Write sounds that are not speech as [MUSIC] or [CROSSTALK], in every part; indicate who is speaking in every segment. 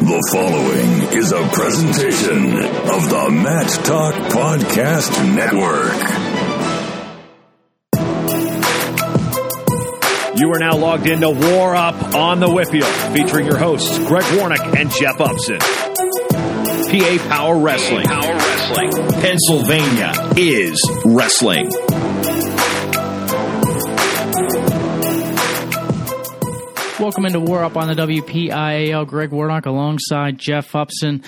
Speaker 1: The following is a presentation of the Mat Talk Podcast Network.
Speaker 2: You are now logged into War Up on the Whitfield, featuring your hosts, Greg Warnick and Jeff Upson. PA Power Wrestling. Power Wrestling. Pennsylvania is wrestling.
Speaker 3: Welcome into War Up on the WPIAL. Greg Warnock alongside Jeff Upson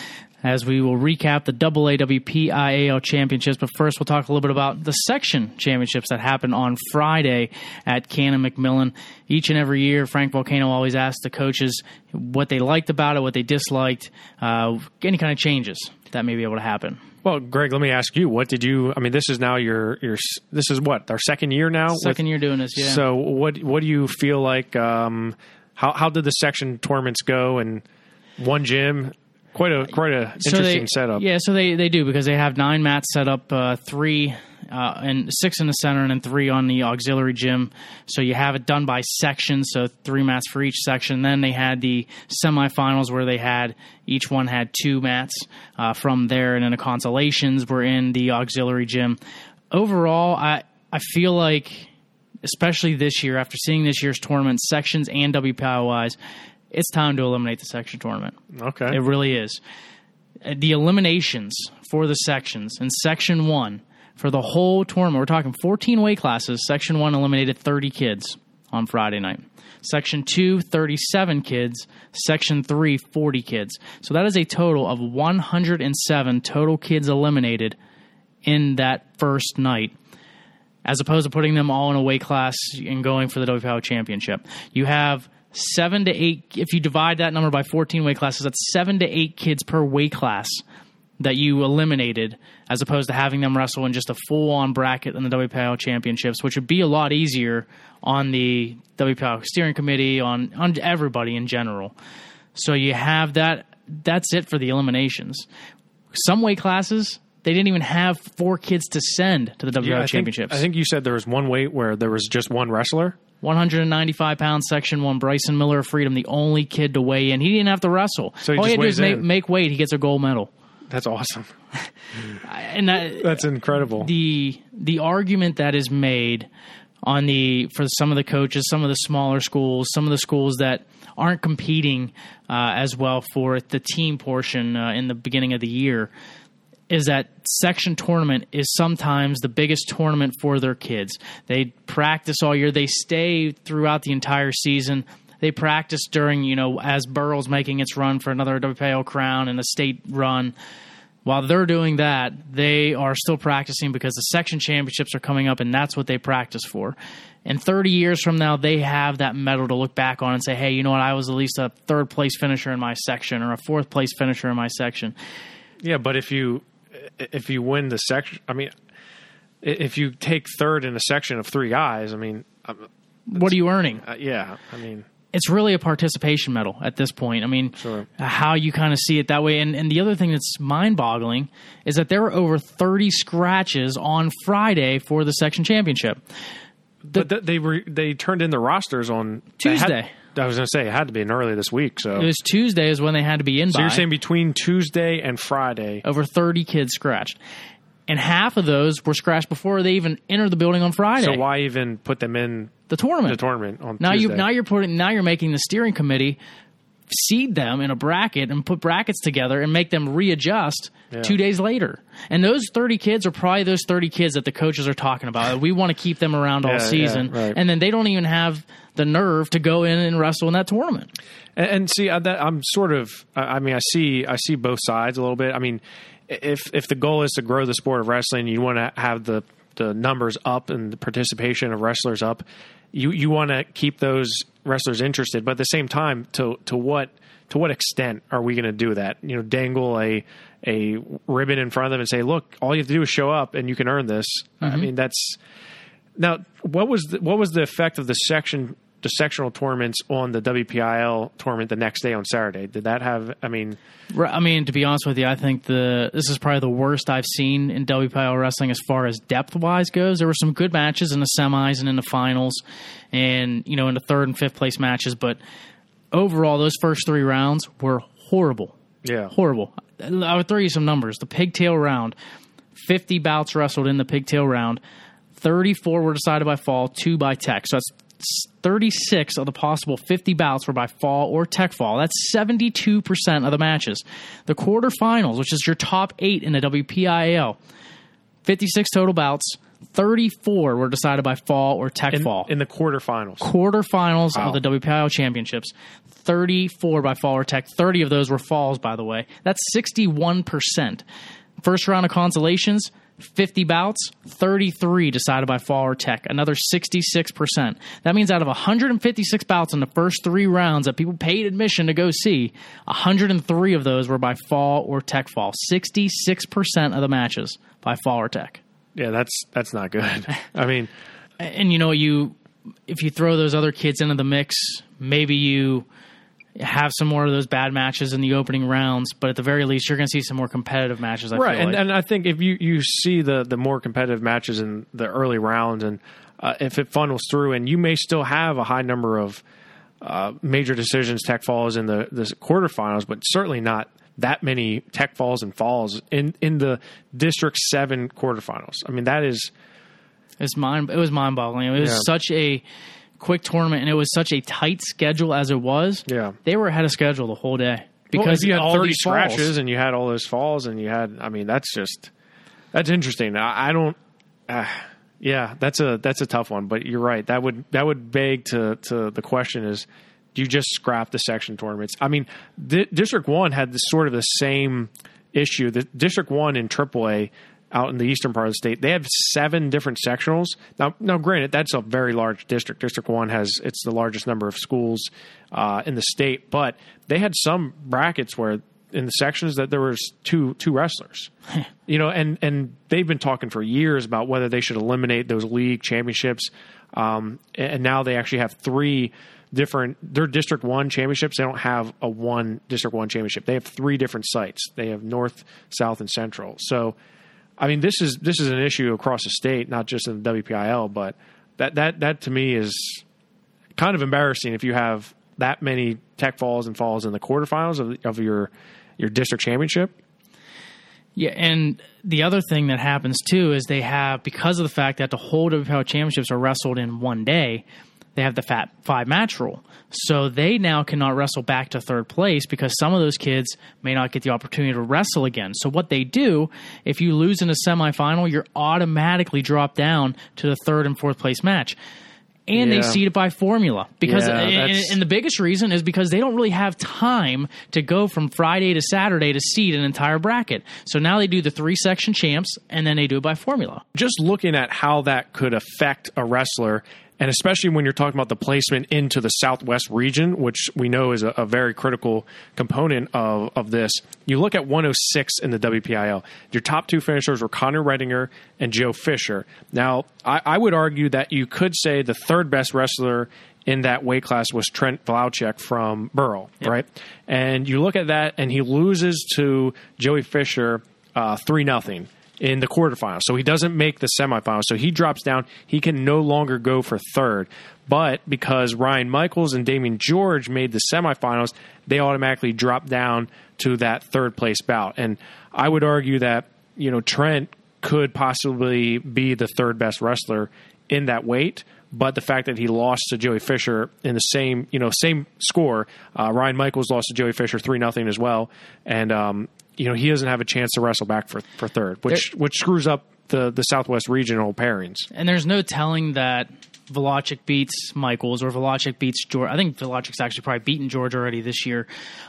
Speaker 3: as we will recap the AA WPIAL championships. But first, we'll talk a little bit about the section championships that happened on Friday at Canon McMillan. Each and every year, Frank Vulcano always asks the coaches what they liked about it, what they disliked, uh, any kind of changes that may be able to happen.
Speaker 4: Well, Greg, let me ask you: What did you? I mean, this is now your your. This is what our second year now.
Speaker 3: Second with, year doing this, yeah.
Speaker 4: So, what what do you feel like? Um, how how did the section tournaments go? And one gym, quite a quite a
Speaker 3: So
Speaker 4: interesting
Speaker 3: they-
Speaker 4: setup.
Speaker 3: Yeah, so they, they do because they have nine mats set up, uh, three uh, and six in the center, and then three on the auxiliary gym. So you have it done by section, so three mats for each section. Then they had the semifinals where they had each one had two mats uh, from there, and then the consolations were in the auxiliary gym. Overall, I I feel like, especially this year, after seeing this year's tournament sections and WPIALs, it's time to eliminate the section tournament.
Speaker 4: Okay.
Speaker 3: It really is. Uh, The eliminations for the sections in section one for the whole tournament, we're talking 14 weight classes. Section one eliminated 30 kids on Friday night. Section two, 37 kids. Section three, 40 kids. So that is a total of 107 total kids eliminated in that first night as opposed to putting them all in a weight class and going for the WPIAL championship. You have seven to eight, if you divide that number by 14 weight classes, that's seven to eight kids per weight class that you eliminated, as opposed to having them wrestle in just a full on bracket in the WPIAL championships, which would be a lot easier on the WPIAL steering committee, on, on everybody in general. So you have that. That's it for the eliminations. Some weight classes, they didn't even have four kids to send to the WPIAL
Speaker 4: Yeah, I think,
Speaker 3: championships.
Speaker 4: I think you said there was one weight where there was just one wrestler.
Speaker 3: 195 pound section one. Bryson Miller of Freedom, the only kid to weigh in. He didn't have to wrestle.
Speaker 4: So he
Speaker 3: All
Speaker 4: just
Speaker 3: he had to do is make, make weight. He gets a gold medal.
Speaker 4: That's awesome. [LAUGHS]
Speaker 3: And that,
Speaker 4: That's incredible.
Speaker 3: the the argument that is made on the for some of the coaches, some of the smaller schools, some of the schools that aren't competing uh, as well for the team portion uh, in the beginning of the year is that section tournament is sometimes the biggest tournament for their kids. They practice all year. They stay throughout the entire season. They practice during, you know, as Burrell's making its run for another WPIAL crown and a state run. While they're doing that, they are still practicing because the section championships are coming up, and that's what they practice for. And 30 years from now, they have that medal to look back on and say, hey, you know what? I was at least a third place finisher in my section or a fourth place finisher in my section.
Speaker 4: Yeah, but if you if you win the section, I mean, if you take third in a section of three guys, I mean, um,
Speaker 3: What are you earning?
Speaker 4: uh, yeah, I mean,
Speaker 3: it's really a participation medal at this point. I mean,
Speaker 4: Sure.
Speaker 3: how you kind of see it that way. And, and the other thing that's mind boggling is that there were over 30 scratches on Friday for the section championship.
Speaker 4: but they were they turned in the rosters on they had-
Speaker 3: Tuesday.
Speaker 4: I was going to say it had to be in early this week. So,
Speaker 3: It was Tuesday is when they had to be in
Speaker 4: so
Speaker 3: by.
Speaker 4: you're saying between Tuesday and Friday?
Speaker 3: over 30 kids scratched. And half of those were scratched before they even entered the building on Friday.
Speaker 4: So why even put them in
Speaker 3: the tournament.
Speaker 4: the tournament on
Speaker 3: now
Speaker 4: Tuesday?
Speaker 3: you now you're putting now you're making the steering committee seed them in a bracket and put brackets together and make them readjust two days later. And those 30 kids are probably those 30 kids that the coaches are talking about. We want to keep them around all
Speaker 4: Yeah,
Speaker 3: season.
Speaker 4: yeah, right.
Speaker 3: And then they don't even have the nerve to go in and wrestle in that tournament.
Speaker 4: And, and see, I, that, I'm sort of. I I mean, I see. I see both sides a little bit. I mean, if if the goal is to grow the sport of wrestling, you want to have the the numbers up and the participation of wrestlers up. You you want to keep those wrestlers interested, but at the same time, to to what to what extent are we going to do that? You know, dangle a a ribbon in front of them and say, "Look, all you have to do is show up, and you can earn this." I mm-hmm. mean, that's now, what was the, what was the effect of the section the sectional tournaments on the WPIAL tournament the next day on Saturday? Did that have? I mean,
Speaker 3: I mean, to be honest with you, I think the this is probably the worst I've seen in WPIAL wrestling as far as depth wise goes. There were some good matches in the semis and in the finals, and you know in the third and fifth place matches, but overall, those first three rounds were horrible.
Speaker 4: yeah,
Speaker 3: Horrible. I would throw you some numbers. The pigtail round, fifty bouts wrestled in the pigtail round. Thirty-four were decided by fall, two by tech. So that's 36 of the possible 50 bouts were by fall or tech fall. That's 72% of the matches. The quarterfinals, which is your top eight in the WPIAL, 56 total bouts, 34 were decided by fall or tech
Speaker 4: in,
Speaker 3: fall.
Speaker 4: in the quarterfinals.
Speaker 3: quarterfinals
Speaker 4: Wow.
Speaker 3: of the WPIAL championships, 34 by fall or tech. 30 of those were falls, by the way. That's 61%. First round of consolations, 50 bouts, 33 decided by fall or tech, another 66%. That means out of 156 bouts in the first three rounds that people paid admission to go see, 103 of those were by fall or tech fall. 66% of the matches by fall or tech.
Speaker 4: Yeah, that's that's not good. [LAUGHS] I mean,
Speaker 3: and you know you if you throw those other kids into the mix maybe you have some more of those bad matches in the opening rounds but at the very least you're going to see some more competitive matches I
Speaker 4: right, and
Speaker 3: like.
Speaker 4: and I think if you you see the the more competitive matches in the early rounds, and uh, if it funnels through, and you may still have a high number of uh, major decisions, tech falls in the the quarterfinals, but certainly not that many tech falls and falls in in the district seven quarterfinals. I mean, that is
Speaker 3: it's mind it was mind boggling it was
Speaker 4: Yeah.
Speaker 3: such a quick tournament and it was such a tight schedule as it was
Speaker 4: Yeah.
Speaker 3: they were ahead of schedule the whole day
Speaker 4: because
Speaker 3: because
Speaker 4: if you had
Speaker 3: all
Speaker 4: thirty
Speaker 3: these falls.
Speaker 4: scratches and you had all those falls and you had, I mean, that's just that's interesting. I, I don't. Uh, yeah, that's a that's a tough one, but you're right. That would that would beg to to the question is, do you just scrap the section tournaments? I mean, Di- District One had this sort of the same issue. The District One in AAA out in the eastern part of the state, they have seven different sectionals. Now, now, granted, that's a very large district. District One has it's the largest number of schools uh, in the state, but they had some brackets where in the sections that there was two two wrestlers. you know, and and they've been talking for years about whether they should eliminate those league championships. Um, and now they actually have three different their district one championships they don't have a one district one championship they have three different sites they have north south and central so i mean this is this is an issue across the state not just in the wpial but that that that to me is kind of embarrassing if you have that many tech falls and falls in the quarterfinals of, of your your district championship.
Speaker 3: Yeah, and the other thing that happens too is they have because of the fact that the whole WPIAL championships are wrestled in one day, they have the fat five match rule. So they now cannot wrestle back to third place because some of those kids may not get the opportunity to wrestle again. So what they do, if you lose in a semifinal, you're automatically dropped down to the third and fourth place match. And they seed it by formula because
Speaker 4: Yeah,
Speaker 3: and, and the biggest reason is because they don't really have time to go from Friday to Saturday to seed an entire bracket. So now they do the three section champs and then they do it by formula.
Speaker 4: just looking at how that could affect a wrestler, and especially when you're talking about the placement into the Southwest region, which we know is a, a very critical component of, of this. You look at 106 in the WPIAL. Your top two finishers were Connor Redinger and Joe Fisher. Now, I, I would argue that you could say the third best wrestler in that weight class was Trent Vlauchek from Burrell, right? And you look at that, and he loses to Joey Fisher uh, three nothing in the quarterfinals. So he doesn't make the semifinals. So he drops down. He can no longer go for third. But because Ryan Michaels and Damian George made the semifinals, they automatically drop down to that third place bout. And I would argue that, you know, Trent could possibly be the third best wrestler in that weight. but the fact that he lost to Joey Fisher in the same you know same score, uh, Ryan Michaels lost to Joey Fisher three nothing as well, and um, you know he doesn't have a chance to wrestle back for for third, which
Speaker 3: There-
Speaker 4: which screws up the the Southwest regional pairings.
Speaker 3: And there's no telling that Velocic beats Michaels or Velocic beats George. I think Velocic's actually probably beaten George already this year.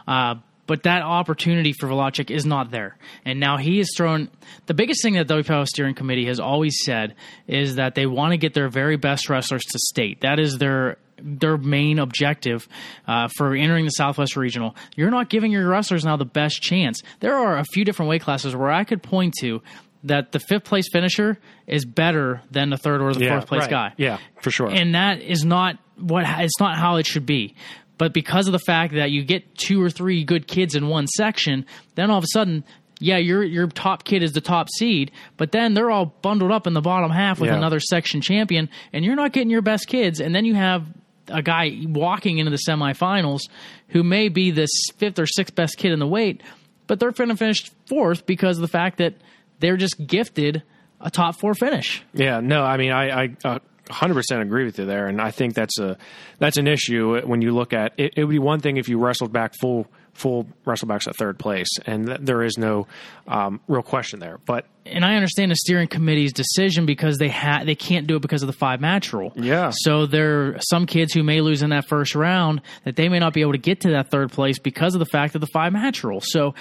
Speaker 3: Uh, but that opportunity for Velocic is not there. And now he is thrown. The biggest thing that the WPIAL steering committee has always said is that they want to get their very best wrestlers to state. That is their their main objective uh, for entering the Southwest Regional. You're not giving your wrestlers now the best chance. There are a few different weight classes where I could point to that the fifth place finisher is better than the third or the fourth place
Speaker 4: right.
Speaker 3: guy.
Speaker 4: Yeah, for sure.
Speaker 3: And that is not what it's not how it should be. But because of the fact that you get two or three good kids in one section, then all of a sudden, yeah, your your top kid is the top seed, but then they're all bundled up in the bottom half with
Speaker 4: Yeah.
Speaker 3: another section champion, and you're not getting your best kids, and then you have a guy walking into the semifinals who may be the fifth or sixth best kid in the weight, but they're going to finish fourth because of the fact that they're just gifted a top four finish.
Speaker 4: Yeah, no, I mean, I, I uh, 100% agree with you there, and I think that's a that's an issue when you look at it. It would be one thing if you wrestled back full full wrestlebacks at third place, and th- there is no um, real question there. But
Speaker 3: and I understand the steering committee's decision because they ha- they can't do it because of the five match rule.
Speaker 4: Yeah.
Speaker 3: So there are some kids who may lose in that first round that they may not be able to get to that third place because of the fact of the five match rule. So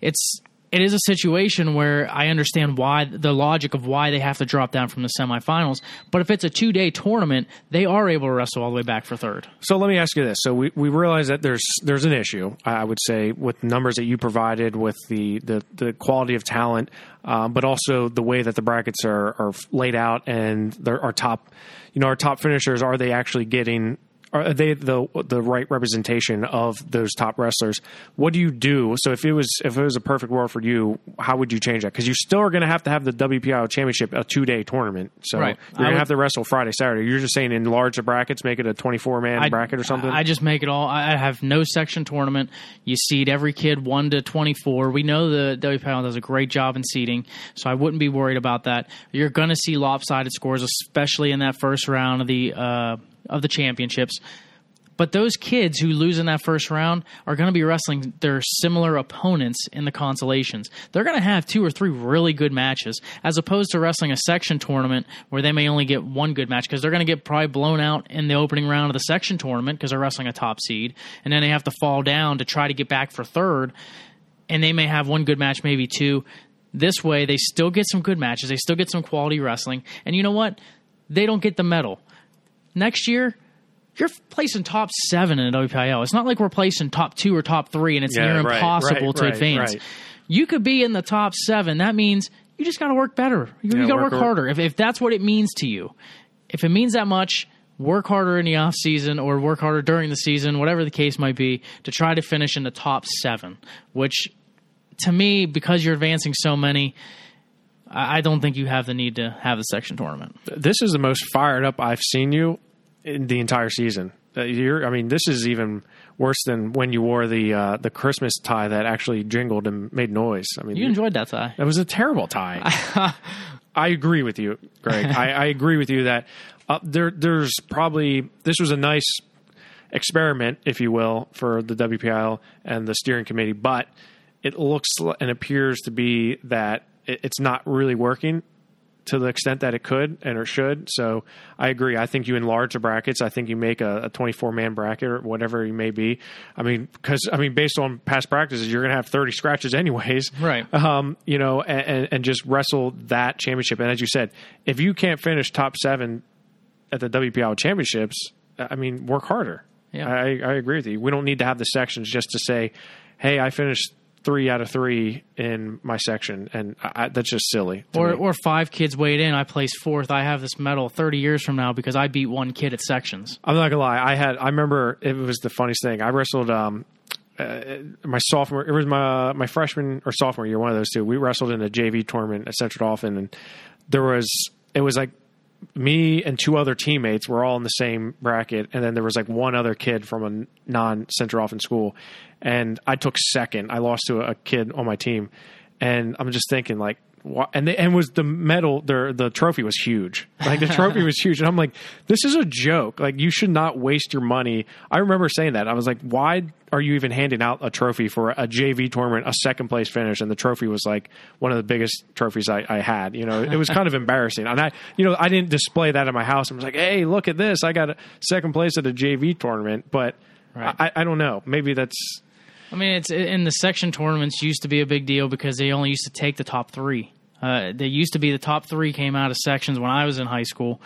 Speaker 3: it's it is a situation where I understand why the logic of why they have to drop down from the semifinals. But if it's a two day tournament, they are able to wrestle all the way back for third.
Speaker 4: So let me ask you this: So we, we realize that there's there's an issue. I would say with numbers that you provided, with the the, the quality of talent, um, but also the way that the brackets are are laid out, and our top, you know, our top finishers are they actually getting? Are they the the right representation of those top wrestlers? What do you do? So if it was if it was a perfect world for you, how would you change that? Because you still are going to have to have the WPIAL championship a two day tournament. So
Speaker 3: Right.
Speaker 4: you're going to have to wrestle Friday Saturday. You're just saying enlarge the brackets, make it a 24 man bracket or something.
Speaker 3: I just make it all. I have no section tournament. You seed every kid one to twenty four. We know the WPIAL does a great job in seeding, so I wouldn't be worried about that. You're going to see lopsided scores, especially in that first round of the uh, of the championships. But those kids who lose in that first round are going to be wrestling their similar opponents in the consolations. They're going to have two or three really good matches, as opposed to wrestling a section tournament where they may only get one good match because they're going to get probably blown out in the opening round of the section tournament because they're wrestling a top seed, and then they have to fall down to try to get back for third, and they may have one good match, maybe two. This way, they still get some good matches. They still get some quality wrestling, and you know what? They don't get the medal next year you're placing top seven in a WPIAL. It's not like we're placing top two or top three, and it's
Speaker 4: Yeah,
Speaker 3: near
Speaker 4: right,
Speaker 3: impossible
Speaker 4: right,
Speaker 3: to
Speaker 4: right,
Speaker 3: advance. You could be in the top seven. That means you just got to work better. You,
Speaker 4: Yeah,
Speaker 3: got to
Speaker 4: work
Speaker 3: work, harder. If, if that's what it means to you, if it means that much, work harder in the off season or work harder during the season, whatever the case might be, to try to finish in the top seven. Which, to me, because you're advancing so many. I don't think you have the need to have the section tournament.
Speaker 4: this is the most fired up I've seen you in the entire season. Uh, you're, I mean, this is even worse than when you wore the uh, the Christmas tie that actually jingled and made noise. I mean,
Speaker 3: You enjoyed that tie.
Speaker 4: That was a terrible tie. [LAUGHS] I agree with you, Greg. I, I agree with you that uh, there there's probably this was a nice experiment, if you will, for the WPIAL and the steering committee, but it looks and appears to be that it, it's not really working to the extent that it could and or should. So I agree. I think you enlarge the brackets. I think you make a, a 24 man bracket or whatever you may be. I mean, because I mean, based on past practices, you're going to have 30 scratches anyways,
Speaker 3: Right.
Speaker 4: Um, you know, and, and, and just wrestle that championship. And as you said, if you can't finish top seven at the WPIAL championships, I mean, work harder.
Speaker 3: Yeah.
Speaker 4: I, I agree with you. We don't need to have the sections just to say, "Hey, I finished three out of three in my section," and I, I, that's just silly.
Speaker 3: Or,
Speaker 4: me.
Speaker 3: or five kids weighed in. I placed fourth. I have this medal 30 years from now because I beat one kid at sections.
Speaker 4: I'm not gonna lie. I had. I remember it was the funniest thing. I wrestled. Um, uh, my sophomore. It was my my freshman or sophomore year. One of those two. We wrestled in a JV tournament at Central Dauphin, and there was. It was like me and two other teammates were all in the same bracket, and then there was like one other kid from a non Central Dauphin school, and I took second. I lost to a, kid on my team, and I'm just thinking like, and the, and was the medal the the trophy was huge. Like the trophy was huge, and I'm like, this is a joke. Like you should not waste your money. I remember saying that. I was like, why are you even handing out a trophy for a JV tournament, a second place finish, and the trophy was like one of the biggest trophies I, I had. You know, it was kind of embarrassing, and I you know I didn't display that at my house. I was like, hey, look at this, I got a second place at a JV tournament, but.
Speaker 3: Right.
Speaker 4: I, I don't know. Maybe that's
Speaker 3: I mean, it's in the section tournaments used to be a big deal because they only used to take the top three. Uh, they used to be the top three came out of sections when I was in high school,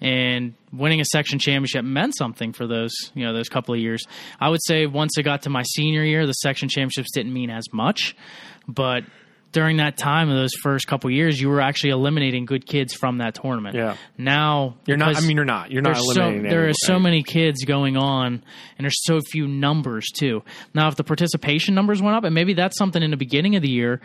Speaker 3: and winning a section championship meant something for those you know those couple of years. I would say once it got to my senior year, the section championships didn't mean as much, but during that time of those first couple years, you were actually eliminating good kids from that tournament.
Speaker 4: Yeah.
Speaker 3: Now
Speaker 4: you're not. I mean, you're not. You're not
Speaker 3: there's so,
Speaker 4: eliminating.
Speaker 3: there are so many kids going on, and there's so few numbers too. Now, if the participation numbers went up, and maybe that's something in the beginning of the year,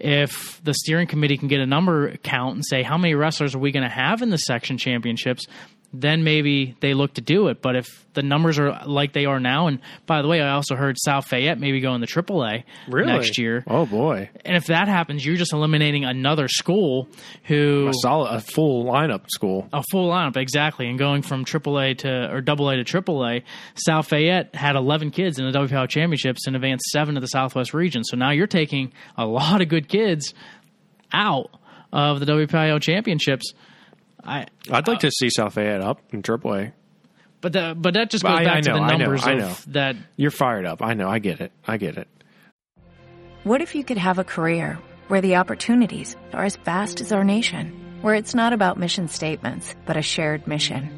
Speaker 3: if the steering committee can get a number count and say how many wrestlers are we going to have in the section championships, then maybe they look to do it. But if the numbers are like they are now, and by the way, I also heard South Fayette maybe going to AAA
Speaker 4: really
Speaker 3: next year,
Speaker 4: Oh boy,
Speaker 3: and if that happens, you're just eliminating another school who
Speaker 4: a solid, a full lineup school.
Speaker 3: a full lineup exactly, and going from AAA to or AA to AAA, South Fayette had 11 kids in the WPIAL championships and advanced seven to the Southwest region. So now you're taking a lot of good kids out of the WPIAL championships. I
Speaker 4: I'd like uh, to see South Fayette up in AAA.
Speaker 3: but the, but that just goes
Speaker 4: I-
Speaker 3: back
Speaker 4: I
Speaker 3: to
Speaker 4: know,
Speaker 3: the
Speaker 4: I know,
Speaker 3: numbers
Speaker 4: I
Speaker 3: of
Speaker 4: know.
Speaker 3: that.
Speaker 4: You're fired up. I know. I get it. I get it.
Speaker 5: What if you could have a career where the opportunities are as vast as our nation, where it's not about mission statements, but a shared mission?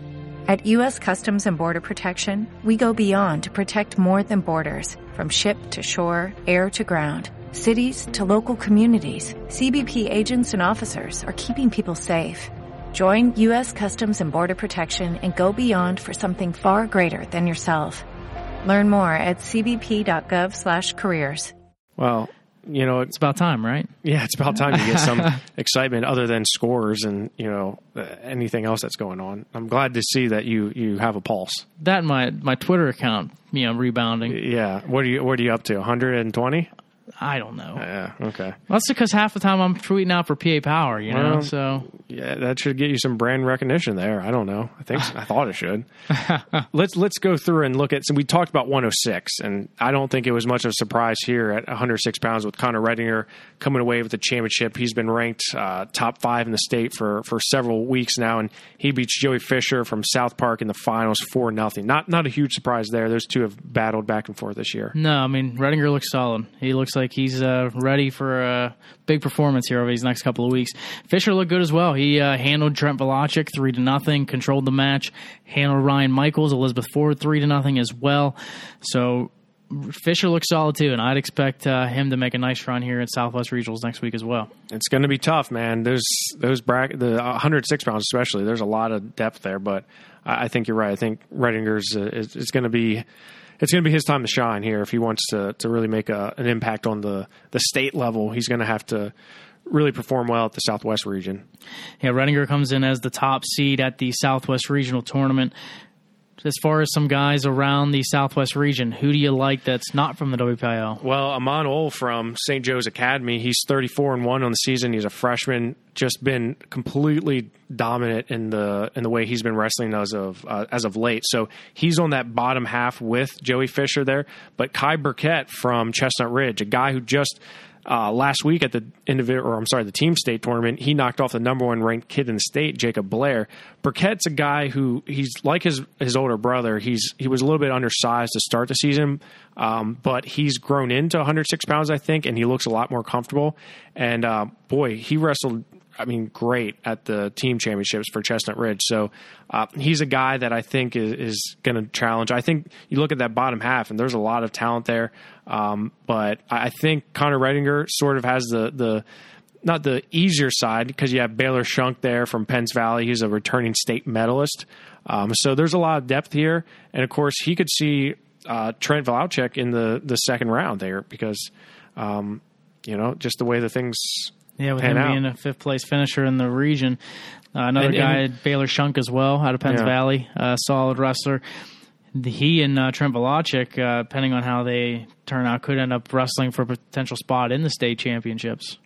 Speaker 5: At U.S. Customs and Border Protection, we go beyond to protect more than borders from ship to shore, air to ground. Cities to local communities, CBP agents and officers are keeping people safe. Join U.S. Customs and Border Protection and go beyond for something far greater than yourself. Learn more at cbp.gov/careers.
Speaker 4: Well, you know, it's
Speaker 3: It's about time, right?
Speaker 4: yeah, it's about time to get some [LAUGHS] excitement other than scores and you know uh, anything else that's going on. I'm glad to see that you you have a pulse.
Speaker 3: That and my my Twitter account, you know, rebounding.
Speaker 4: Yeah. What are you What are you up to? 120?
Speaker 3: I don't know.
Speaker 4: Yeah. Okay.
Speaker 3: That's because half the time I'm tweeting out for PA Power, you know.
Speaker 4: Well,
Speaker 3: so
Speaker 4: Yeah, that should get you some brand recognition there. I don't know. I think I thought it should. [LAUGHS] let's let's go through and look at. So we talked about 106, and I don't think it was much of a surprise here at 106 pounds with Connor Redinger coming away with the championship. He's been ranked uh, top five in the state for for several weeks now, and he beats Joey Fisher from South Park in the finals for nothing. Not not a huge surprise there. Those two have battled back and forth this year.
Speaker 3: no, I mean Redinger looks solid. He looks like he's uh, ready for a big performance here over these next couple of weeks. Fisher looked good as well. He uh, handled Trent Velocic three to nothing, controlled the match. Handled Ryan Michaels, Elizabeth Forward three to nothing as well. So. Fisher looks solid too, and I'd expect uh, him to make a nice run here at Southwest Regionals next week as well.
Speaker 4: It's going to be tough, man. There's those bracket the 106 pounds especially. There's a lot of depth there, but I I think you're right. I think Redinger's uh, is, is going to be it's going to be his time to shine here if he wants to to really make a, an impact on the the state level. He's going to have to really perform well at the Southwest region.
Speaker 3: Yeah, Redinger comes in as the top seed at the Southwest Regional Tournament. As far as some guys around the Southwest region, who do you like that's not from the WPIAL?
Speaker 4: Well, Amon Ol from St. Joe's Academy, he's 34 and 1 on the season. He's a freshman, just been completely dominant in the in the way he's been wrestling as of uh, as of late. So, he's on that bottom half with Joey Fisher there, but Kai Burkett from Chestnut Ridge, a guy who just uh, last week at the individual, or I'm sorry, the team state tournament, he knocked off the number one ranked kid in the state, Jacob Blair. Burkett's a guy who he's like his his older brother. He's he was a little bit undersized to start the season, um, but he's grown into 106 pounds, I think, and he looks a lot more comfortable. And uh, boy, he wrestled. I mean, great at the team championships for Chestnut Ridge. So uh, he's a guy that I think is, is going to challenge. I think you look at that bottom half, and there's a lot of talent there. Um, but I think Connor Redinger sort of has the the not the easier side because you have Baylor Shunk there from Penns Valley. He's a returning state medalist. Um, so there's a lot of depth here, and of course he could see uh, Trent Vlauchek in the the second round there because um, you know just the way the things
Speaker 3: Yeah, with him
Speaker 4: out.
Speaker 3: being a fifth place finisher in the region. Uh, another
Speaker 4: And-
Speaker 3: guy,
Speaker 4: and-
Speaker 3: Baylor Shunk as well, out of Penns
Speaker 4: Yeah.
Speaker 3: Valley, uh, solid wrestler. He and uh, Trent Velocic, uh, depending on how they turn out, could end up wrestling for a potential spot in the state championships.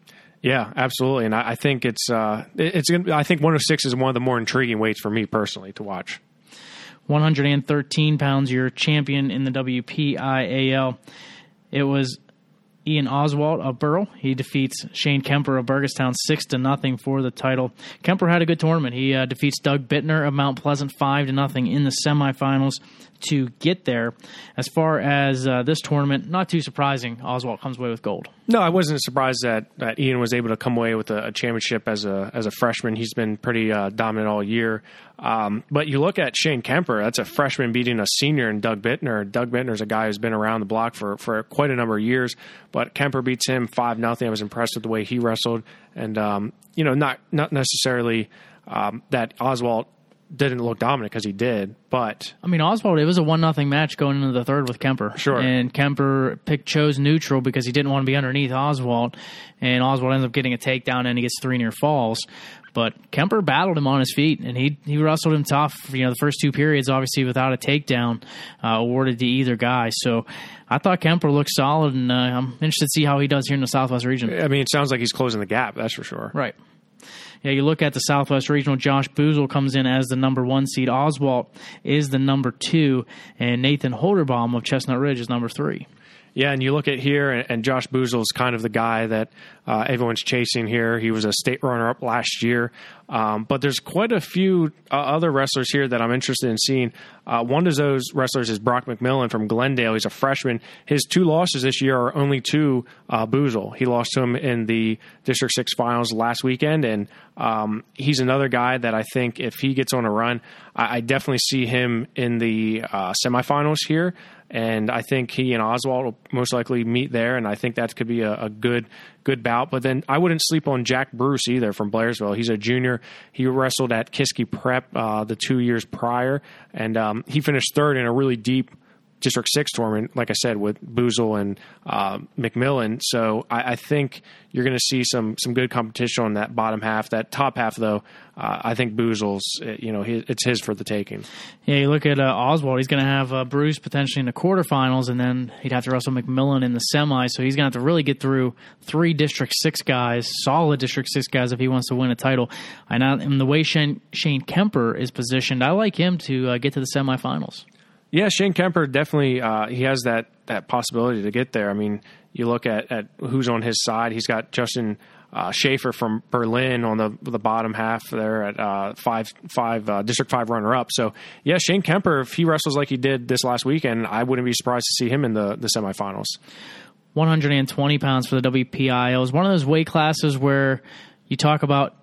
Speaker 4: Yeah, absolutely. And I, I think it's uh, it's I think 106 is one of the more intriguing weights for me personally to watch.
Speaker 3: 113 pounds, your champion in the WPIAL. It was Ian Oswald of Burrell. He defeats Shane Kemper of Burgettstown six to nothing for the title. Kemper had a good tournament. He uh, defeats Doug Bittner of Mount Pleasant five to nothing in the semifinals to get there. As far as uh, this tournament, not too surprising. Oswald comes away with gold.
Speaker 4: No, I wasn't surprised that, that Ian was able to come away with a, a championship as a as a freshman. He's been pretty uh, dominant all year. Um, but you look at Shane Kemper, that's a freshman beating a senior in Doug Bittner. Doug Bittner's a guy who's been around the block for, for quite a number of years, but Kemper beats him five nothing. I was impressed with the way he wrestled, and um, you know, not not necessarily um, that Oswald didn't look dominant because he did, but
Speaker 3: I mean, Oswald, it was a one nothing match going into the third with Kemper.
Speaker 4: Sure.
Speaker 3: And Kemper picked chose neutral because he didn't want to be underneath Oswald, and Oswald ends up getting a takedown and he gets three near falls. But Kemper battled him on his feet, and he he wrestled him tough. You know, the first two periods, obviously without a takedown uh, awarded to either guy. So I thought Kemper looked solid, and uh, I'm interested to see how he does here in the Southwest region.
Speaker 4: I mean, it sounds like he's closing the gap. That's for sure.
Speaker 3: Right. Yeah, you look at the Southwest Regional. Josh Boozle comes in as the number one seed. Oswald is the number two, and Nathan Holderbaum of Chestnut Ridge is number three.
Speaker 4: Yeah, and you look at here, and, Josh Josh is kind of the guy that uh, everyone's chasing here. He was a state runner-up last year, um, but there's quite a few uh, other wrestlers here that I'm interested in seeing. Uh, one of those wrestlers is Brock McMillan from Glendale. He's a freshman. His two losses this year are only to uh, Boozle. He lost to him in the District Six finals last weekend, and um, he's another guy that I think if he gets on a run, I, I definitely see him in the uh, semifinals here and I think he and Oswald will most likely meet there, and I think that could be a, a, good good bout. But then I wouldn't sleep on Jack Bruce either from Blairsville. He's a junior. He wrestled at Kiski Prep uh, the two years prior, and um, he finished third in a really deep District Six tournament, like I said, with Boozle and uh, McMillan. So I, I, think you're going to see some some good competition on that bottom half. That top half, though, uh, I think Boozle's, you know, it's his for the taking.
Speaker 3: Yeah, you look at uh, Oswald. He's going to have uh, Bruce potentially in the quarterfinals, and then he'd have to wrestle McMillan in the semi. So he's going to have to really get through three District Six guys, solid District Six guys, if he wants to win a title. And, I, and the way Shane, Shane Kemper is positioned, I like him to uh, get to the semifinals.
Speaker 4: Yeah, Shane Kemper definitely uh, he has that that possibility to get there. I mean, you look at, at who's on his side. He's got Justin uh, Schaefer from Berlin on the the bottom half there at uh, five five uh, District Five runner up. So yeah, Shane Kemper, if he wrestles like he did this last weekend, I wouldn't be surprised to see him in the the semifinals.
Speaker 3: 120 pounds for the WPIAL. It was one of those weight classes where you talk about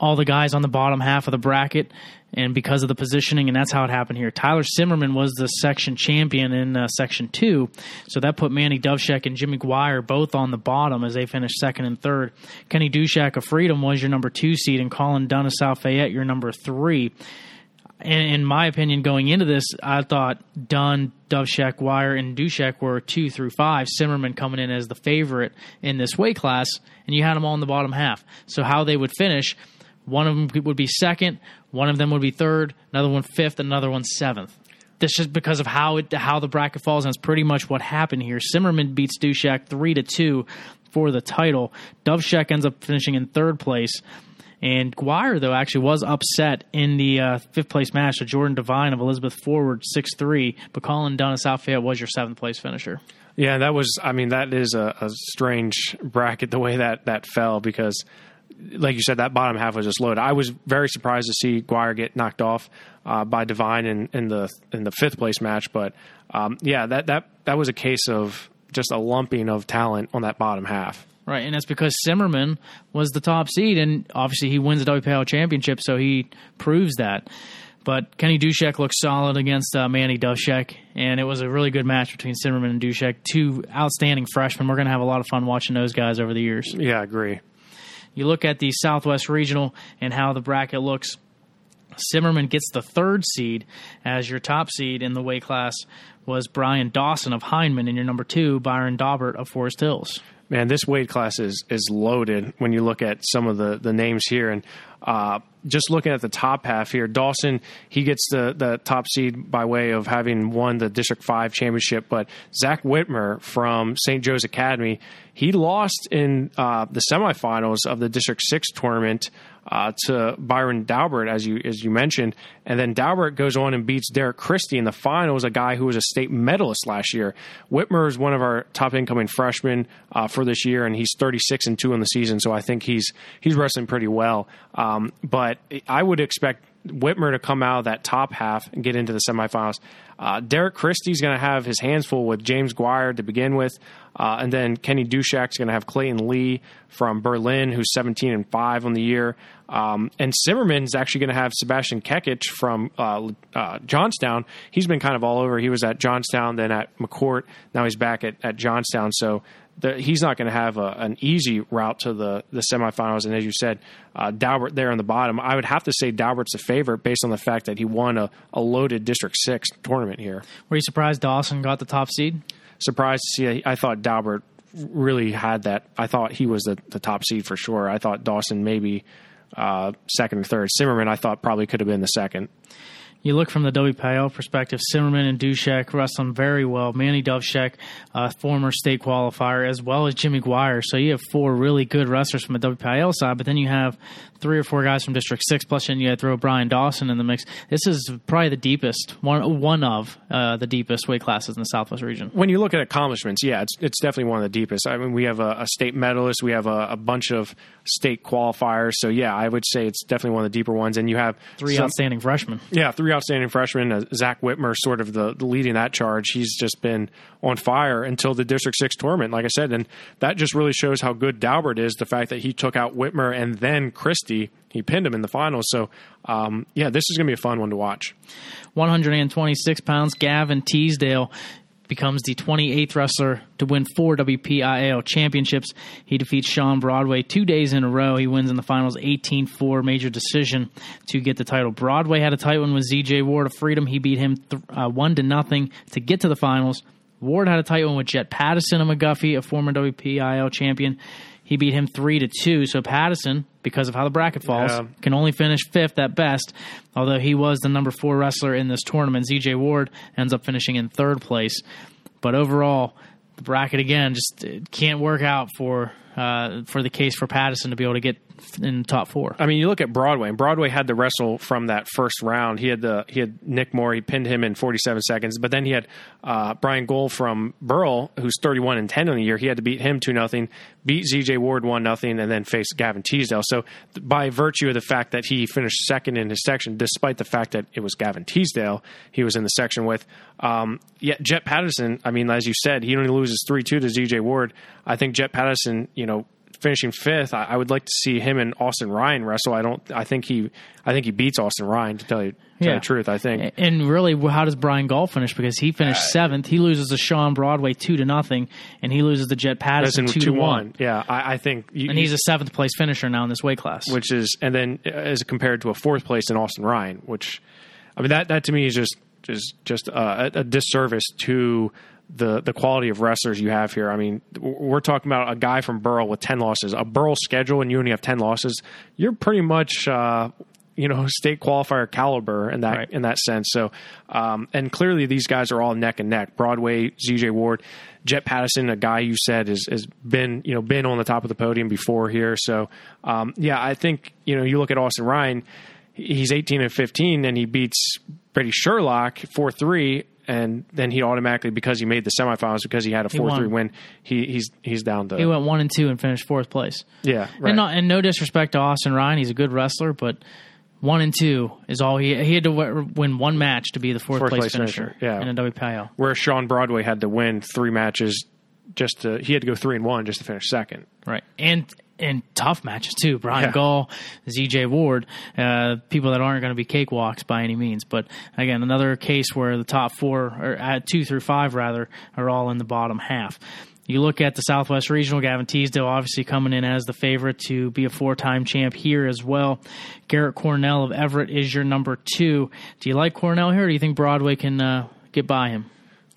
Speaker 3: all the guys on the bottom half of the bracket and because of the positioning, and that's how it happened here. Tyler Simmerman was the section champion in uh, section two, so that put Manny Dovshek and Jimmy Guire both on the bottom as they finished second and third. Kenny Dushak of Freedom was your number two seed, and Colin Dunn of South Fayette your number three. And in my opinion, going into this, I thought Dunn, Dovshek, Guire, and Dushek were two through five. Simmerman coming in as the favorite in this weight class, and you had them all in the bottom half. So how they would finish – one of them would be second, one of them would be third, another one fifth, another one seventh. This is because of how it how the bracket falls, and it's pretty much what happened here. Simmerman beats Dushak three to two for the title. Dovshek ends up finishing in third place. And Guire, though, actually was upset in the uh, fifth place match to Jordan Devine of Elizabeth Forward 6 3. But Colin Dunn of South Fayette was your seventh place finisher.
Speaker 4: Yeah, that was, I mean, that is a, a strange bracket the way that, that fell because like you said, that bottom half was just loaded. I was very surprised to see Guire get knocked off uh, by Devine in, in, the in the fifth place match. But um, yeah, that that that was a case of just a lumping of talent on that bottom half.
Speaker 3: Right, and that's because Simmerman was the top seed, and obviously he wins the WPIAL championship, so he proves that. But Kenny Dushek looks solid against uh, Manny Dushek, and it was a really good match between Simmerman and Dushek. Two outstanding freshmen. We're going to have a lot of fun watching those guys over the years.
Speaker 4: Yeah, I agree.
Speaker 3: You look at the Southwest Regional and how the bracket looks. Simmerman gets the third seed as your top seed in the weight class was Brian Dawson of Hindman, and your number two, Byron Daubert of Forest Hills.
Speaker 4: Man, this weight class is is loaded when you look at some of the the names here and. Uh, just looking at the top half here, Dawson he gets the the top seed by way of having won the District Five championship. But Zach Whitmer from St. Joe's Academy, he lost in uh, the semifinals of the District Six tournament uh, to Byron Daubert, as you as you mentioned, and then Daubert goes on and beats Derek Christie in the finals, a guy who was a state medalist last year. Whitmer is one of our top incoming freshmen uh, for this year, and he's 36 and two in the season, so I think he's he's wrestling pretty well. Um, but I would expect Whitmer to come out of that top half and get into the semifinals. Uh, Derek Christie's going to have his hands full with James Guire to begin with, uh, and then Kenny Dushak's going to have Clayton Lee from Berlin, who's 17 and five on the year, um, and Zimmerman's actually going to have Sebastian Kekic from uh, uh, Johnstown. He's been kind of all over. He was at Johnstown, then at McCort. Now he's back at, at Johnstown. So the, he's not going to have a, an easy route to the, the semifinals. And as you said, uh, Daubert there on the bottom. I would have to say Daubert's a favorite based on the fact that he won a, a loaded District 6 tournament here.
Speaker 3: Were you surprised Dawson got the top seed?
Speaker 4: Surprised to see. I thought Daubert really had that. I thought he was the, the top seed for sure. I thought Dawson maybe uh, second or third. Zimmerman, I thought probably could have been the second
Speaker 3: you look from the WPIAL perspective, Zimmerman and Dushek wrestling very well. Manny Dovshek, uh, former state qualifier, as well as Jimmy Guire. So you have four really good wrestlers from the WPIAL side, but then you have three or four guys from District Six, and you had throw Brian Dawson in the mix. This is probably the deepest one, one of uh, the deepest weight classes in the Southwest region.
Speaker 4: When you look at accomplishments, yeah, it's it's definitely one of the deepest. I mean, we have a, a state medalist, we have a, a, bunch of state qualifiers. So yeah, I would say it's definitely one of the deeper ones. And you have
Speaker 3: three some, outstanding freshmen.
Speaker 4: Yeah, three outstanding freshmen. Uh, Zach Whitmer, sort of the, the leading that charge. He's just been on fire until the District Six tournament, like I said, and that just really shows how good Daubert is. The fact that he took out Whitmer and then Christie, he pinned him in the finals. So um, yeah, this is going to be a fun one to watch.
Speaker 3: 126 pounds, Gavin Teasdale becomes the 28th wrestler to win four WPIAL championships. He defeats Sean Broadway two days in a row. He wins in the finals 18 4 major decision to get the title. Broadway had a tight one with ZJ Ward of Freedom. He beat him th- uh, 1 to nothing to get to the finals. Ward had a tight one with Jet Patterson of McGuffey, a former WPIAL champion. He beat him three to two. So Patterson, because of how the bracket falls, yeah. can only finish fifth at best. Although he was the number four wrestler in this tournament, ZJ Ward ends up finishing in third place. But overall, the bracket again just can't work out for uh, for the case for Patterson to be able to get in the top four.
Speaker 4: I mean, you look at Broadway, and Broadway had the wrestle from that first round. He had the he had Nick Moore. He pinned him in 47 seconds. But then he had uh, Brian Gold from Burrell, who's 31 and 10 in the year. He had to beat him two nothing, beat ZJ Ward one nothing, and then face Gavin Teasdale. So by virtue of the fact that he finished second in his section, despite the fact that it was Gavin Teasdale, he was in the section with. Um, yet Jet Patterson, I mean, as you said, he only loses three two to ZJ Ward. I think Jet Patterson, you know, finishing fifth, I, I, would like to see him and Austin Ryan wrestle. I don't. I think he. I think he beats Austin Ryan. To tell you, tell yeah. the truth, I think.
Speaker 3: And really, how does Brian Gall finish? Because he finished uh, seventh. He loses to Sean Broadway two to nothing, and he loses to Jet Patterson two, to one. one.
Speaker 4: Yeah, I, I think.
Speaker 3: You, and he's a seventh place finisher now in this weight class,
Speaker 4: which is, and then as compared to a fourth place in Austin Ryan, which, I mean, that that to me is just is just a, a disservice to the the quality of wrestlers you have here. I mean, we're talking about a guy from Burrell with ten losses, a Burrell schedule, and you only have ten losses. You're pretty much. Uh, you know, [LAUGHS] state qualifier caliber in that right. in that sense. So, um, and clearly these guys are all neck and neck. Broadway, ZJ Ward, Jet Patterson, a guy you said has, has been you know been on the top of the podium before here. So, um, yeah, I think you know you look at Austin Ryan, he's 18 and 15, and he beats Brady Sherlock four three and then he automatically because he made the semifinals because he had a four three win, he, he's he's down to
Speaker 3: he went one and two and finished fourth place.
Speaker 4: Yeah, right.
Speaker 3: And, not, and no disrespect to Austin Ryan, he's a good wrestler, but one and two is all he he had to win one match to be the fourth, fourth place, place, finisher.
Speaker 4: Yeah,
Speaker 3: in a WPIAL.
Speaker 4: Where Sean Broadway had to win three matches just to he had to go three and one just to finish second.
Speaker 3: Right, and and tough matches too. Brian yeah. Gall, ZJ Ward, uh, people that aren't going to be cakewalks by any means. But again, another case where the top four, or uh, two through five rather, are all in the bottom half. You look at the Southwest Regional, Gavin Teasdale obviously coming in as the favorite to be a four time champ here as well. Garrett Cornell of Everett is your number two. Do you like Cornell here, or do you think Broadway can uh, get by him?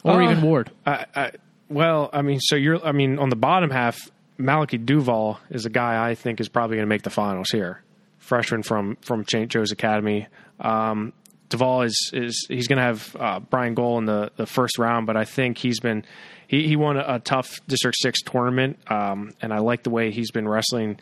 Speaker 3: Or uh, even Ward?
Speaker 4: I, I, well, I mean, so you're, I mean, on the bottom half, Malachi Duval is a guy I think is probably going to make the finals here. Freshman from from St. Joe's Academy. Um, Duval is is he's going to have uh, Brian Goal in the, the first round, but I think he's been he, he won a, a tough District Six tournament, um, and I like the way he's been wrestling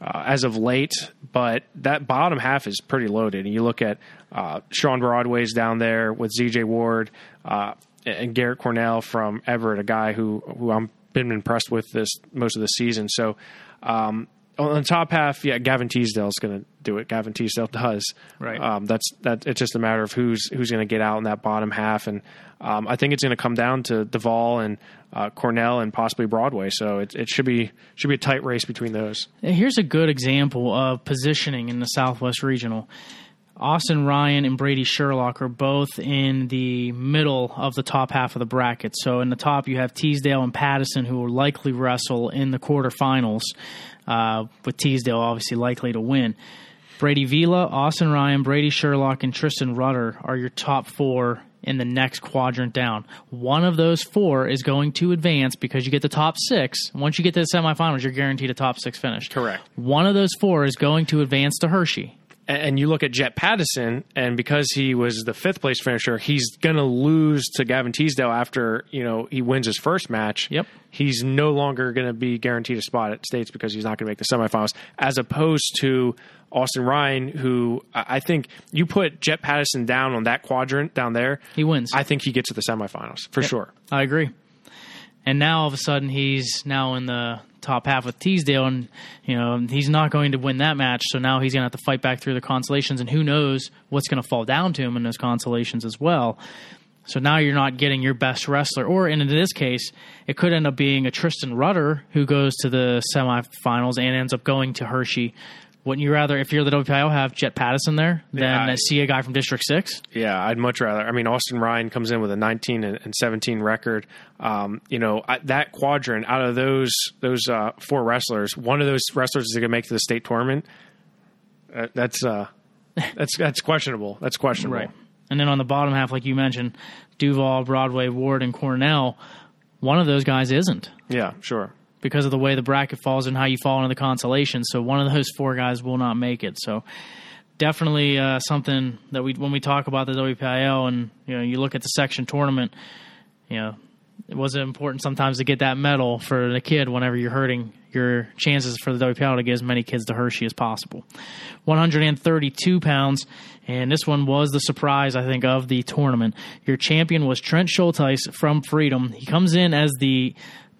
Speaker 4: uh, as of late. But that bottom half is pretty loaded. And you look at uh, Sean Broadway's down there with ZJ Ward uh, and Garrett Cornell from Everett, a guy who who I'm been impressed with this most of the season. So. Um, on the top half, yeah, Gavin Teasdale is going to do it. Gavin Teasdale does.
Speaker 3: Right.
Speaker 4: Um, that's that. It's just a matter of who's who's going to get out in that bottom half, and um, I think it's going to come down to Duvall and uh, Cornell and possibly Broadway. So it, it should be should be a tight race between those.
Speaker 3: Here's a good example of positioning in the Southwest Regional. Austin Ryan and Brady Sherlock are both in the middle of the top half of the bracket. So in the top, you have Teasdale and Pattison, who will likely wrestle in the quarterfinals, uh, with Teasdale obviously likely to win. Brady Vila, Austin Ryan, Brady Sherlock, and Tristan Rudder are your top four in the next quadrant down. One of those four is going to advance because you get the top six. Once you get to the semifinals, you're guaranteed a top six finish.
Speaker 4: Correct.
Speaker 3: One of those four is going to advance to Hershey.
Speaker 4: And you look at Jet Pattison, and because he was the fifth place finisher, he's going to lose to Gavin Teasdale after you know he wins his first match.
Speaker 3: Yep.
Speaker 4: he's no longer going to be guaranteed a spot at states because he's not going to make the semifinals, as opposed to Austin Ryan, who I I think you put Jet Pattison down on that quadrant down there,
Speaker 3: He wins.
Speaker 4: I think he gets to the semifinals for sure.
Speaker 3: I agree. And now all of a sudden he's now in the top half with Teasdale, and you know he's not going to win that match. So now he's going to have to fight back through the consolations, and who knows what's going to fall down to him in those consolations as well. So now you're not getting your best wrestler, or in this case, it could end up being a Tristan Rudder who goes to the semifinals and ends up going to Hershey. Wouldn't you rather, if you're the WPIAL, have Jet Pattison there than
Speaker 4: Yeah, I-
Speaker 3: see a guy from District Six?
Speaker 4: Yeah, I'd much rather. I mean, Austin Ryan comes in with a 19 and, and 17 record. Um, you know, that quadrant out of those those uh, four wrestlers, one of those wrestlers is going to make to the state tournament. Uh, that's uh, [LAUGHS] that's that's questionable. That's questionable.
Speaker 3: Right. And then on the bottom half, like you mentioned, Duval, Broadway, Ward, and Cornell, one of those guys isn't
Speaker 4: Yeah, sure.
Speaker 3: Because of the way the bracket falls and how you fall into the consolation. So one of those four guys will not make it. So definitely uh, something that we when we talk about the WPIAL and you know you look at the section tournament, you know it was important sometimes to get that medal for the kid whenever you're hurting your chances for the WPIAL to get as many kids to Hershey as possible. 132 pounds, and this one was the surprise, I think, of the tournament. Your champion was Trent Schulteis from Freedom. He comes in as the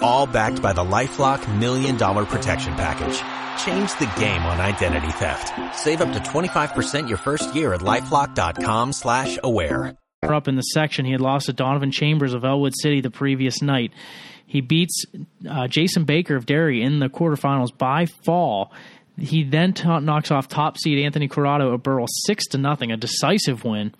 Speaker 6: All backed by the LifeLock Million Dollar Protection Package. Change the game on identity theft. Save up to 25% your first year at LifeLock.com slash aware.
Speaker 3: up in the section. He had lost to Donovan Chambers of Ellwood City the previous night. He beats uh, Jason Baker of Derry in the quarterfinals by fall. He then t- knocks off top seed Anthony Corrado of Burrell six to nothing, a decisive win.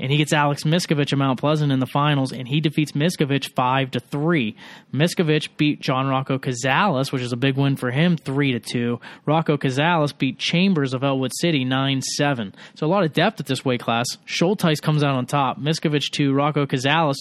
Speaker 3: And he gets Alex Miskovich of Mount Pleasant in the finals, and he defeats Miskovich five to three. Miskovich beat John Rocco Cazales, which is a big win for him, three to two. Rocco Cazales beat Chambers of Ellwood City nine seven. So a lot of depth at this weight class. Schulteis comes out on top. Miskovich to Rocco Cazales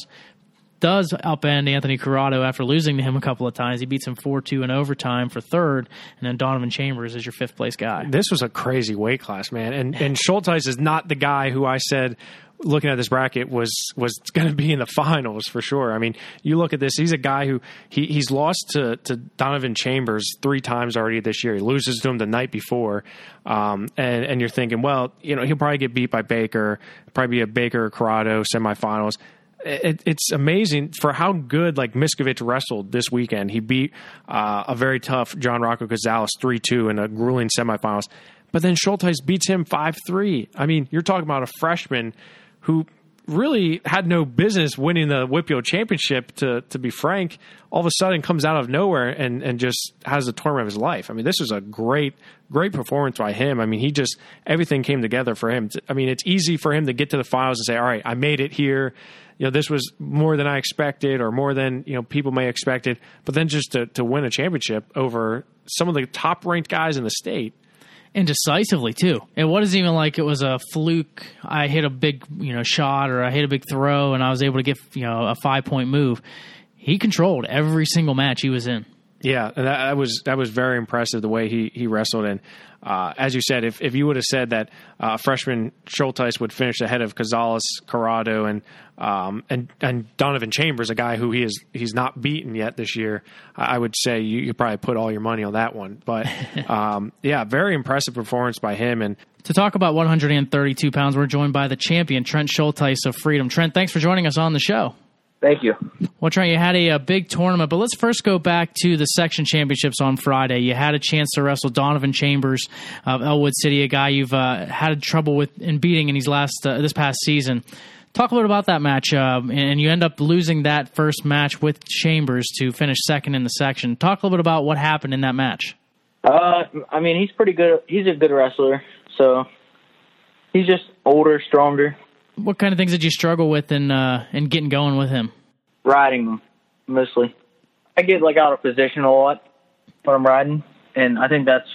Speaker 3: does upend Anthony Corrado after losing to him a couple of times. He beats him 4 2 in overtime for third, and then Donovan Chambers is your fifth place guy.
Speaker 4: This was a crazy weight class, man. And and Schulteis is not the guy who I said looking at this bracket was was [LAUGHS] going to be in the finals for sure. I mean, you look at this; he's a guy who he, he's lost to to Donovan Chambers three times already this year. He loses to him the night before, um, and and you're thinking, well, you know, he'll probably get beat by Baker, probably be a Baker Corrado semifinals. It, it's amazing for how good like Miskovic wrestled this weekend. He beat uh, a very tough John Rocco Gonzalez three two in a grueling semifinals. But then Schulteis beats him 5 3. I mean, you're talking about a freshman who really had no business winning the WPIAL championship, to, to be frank, all of a sudden comes out of nowhere and, and just has the tournament of his life. I mean, this was a great, great performance by him. I mean, he just, everything came together for him. I mean, it's easy for him to get to the finals and say, all right, I made it here. You know, this was more than I expected or more than, you know, people may expected. But then just to, to win a championship over some of the top ranked guys in the state –
Speaker 3: and decisively too. It wasn't even like it was a fluke. I hit a big you know shot or I hit a big throw and I was able to get you know a five point move. He controlled every single match he was in.
Speaker 4: Yeah, that, that, was that was very impressive the way he he wrestled. And uh, as you said, if if you would have said that uh, freshman Schulteis would finish ahead of Gonzalez, Corrado, and um, and and Donovan Chambers, a guy who he is he's not beaten yet this year, I would say you, you probably put all your money on that one. But [LAUGHS] um, yeah, very impressive performance by him. And
Speaker 3: to talk about 132 pounds, we're joined by the champion Trent Schulteis of Freedom. Trent, thanks for joining us on the show.
Speaker 7: Thank you.
Speaker 3: Well, Trent, you had a, a, big tournament, but let's first go back to the section championships on Friday. You had a chance to wrestle Donovan Chambers of Ellwood City, a guy you've uh, had trouble with in beating in his last uh, this past season. Talk a little about that match, uh, and you end up losing that first match with Chambers to finish second in the section. Talk a little bit about what happened in that match.
Speaker 7: Uh, I mean, he's pretty good. He's a good wrestler, so he's just older, stronger
Speaker 3: what kind of things did you struggle with in uh, in getting going with him?
Speaker 7: Riding mostly. I get like out of position a lot when I'm riding, and I think that's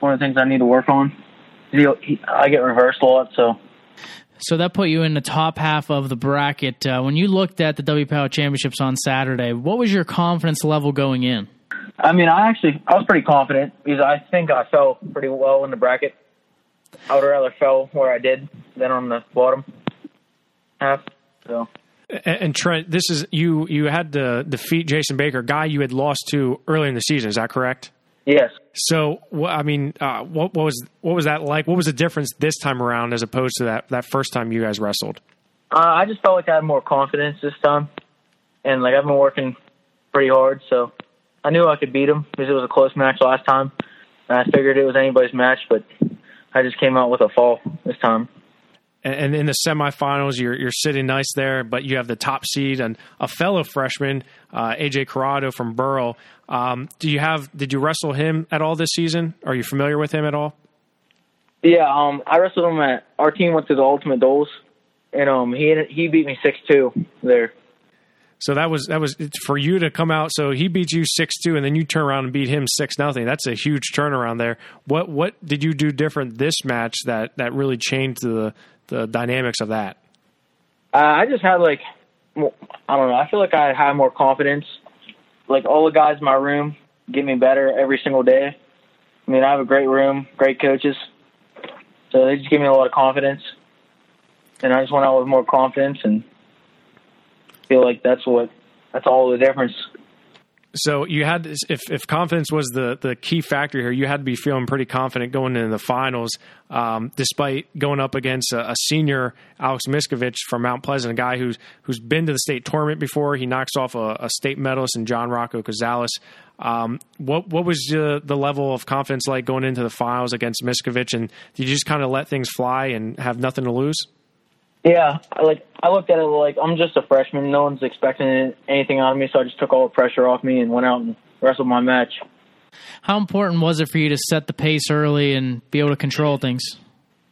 Speaker 7: one of the things I need to work on. He, he, I get reversed a lot, so.
Speaker 3: So that put you in the top half of the bracket. Uh, when you looked at the WPIAL Championships on Saturday, what was your confidence level going in?
Speaker 7: I mean, I actually I was pretty confident because I think I fell pretty well in the bracket. I would rather fell where I did than on the bottom half. So.
Speaker 4: And Trent, this is you. You had to defeat Jason Baker, guy you had lost to earlier in the season. Is that correct?
Speaker 7: Yes.
Speaker 4: So, I mean, uh, what, what, was what was that like? What was the difference this time around as opposed to that that first time you guys wrestled?
Speaker 7: Uh, I just felt like I had more confidence this time, and like I've been working pretty hard, so I knew I could beat him because it was a close match last time. And I figured it was anybody's match, but I just came out with a fall this time
Speaker 4: and in the semifinals, you're you're sitting nice there, but you have the top seed and a fellow freshman, uh, AJ Corrado from Burrell. Um, do you have? Did you wrestle him at all this season? Are you familiar with him at all?
Speaker 7: Yeah, um, I wrestled him at our team went to the Ultimate Duels, and um, he he beat me six two there.
Speaker 4: So that was that was for you to come out. So he beat you six two, and then you turn around and beat him six nothing. That's a huge turnaround there. What what did you do different this match that that really changed the the dynamics of that?
Speaker 7: Uh, I just had like, I don't know. I feel like I had more confidence. Like all the guys in my room get me better every single day. I mean, I have a great room, great coaches, so they just give me a lot of confidence. And I just went out with more confidence and feel like that's what that's all the difference
Speaker 4: so you had if if confidence was the the key factor here, you had to be feeling pretty confident going into the finals, um, despite going up against a, a, senior Alex Miskovic from Mount Pleasant, a guy who's who's been to the state tournament before. He knocks off a, a state medalist in John Rocco Gonzalez. Um, what what was the, the level of confidence like going into the finals against Miskovic, and did you just kind of let things fly and have nothing to lose?
Speaker 7: Yeah, like I looked at it like I'm just a freshman. No one's expecting anything out of me, so I just took all the pressure off me and went out and wrestled my match.
Speaker 3: How important was it for you to set the pace early and be able to control things?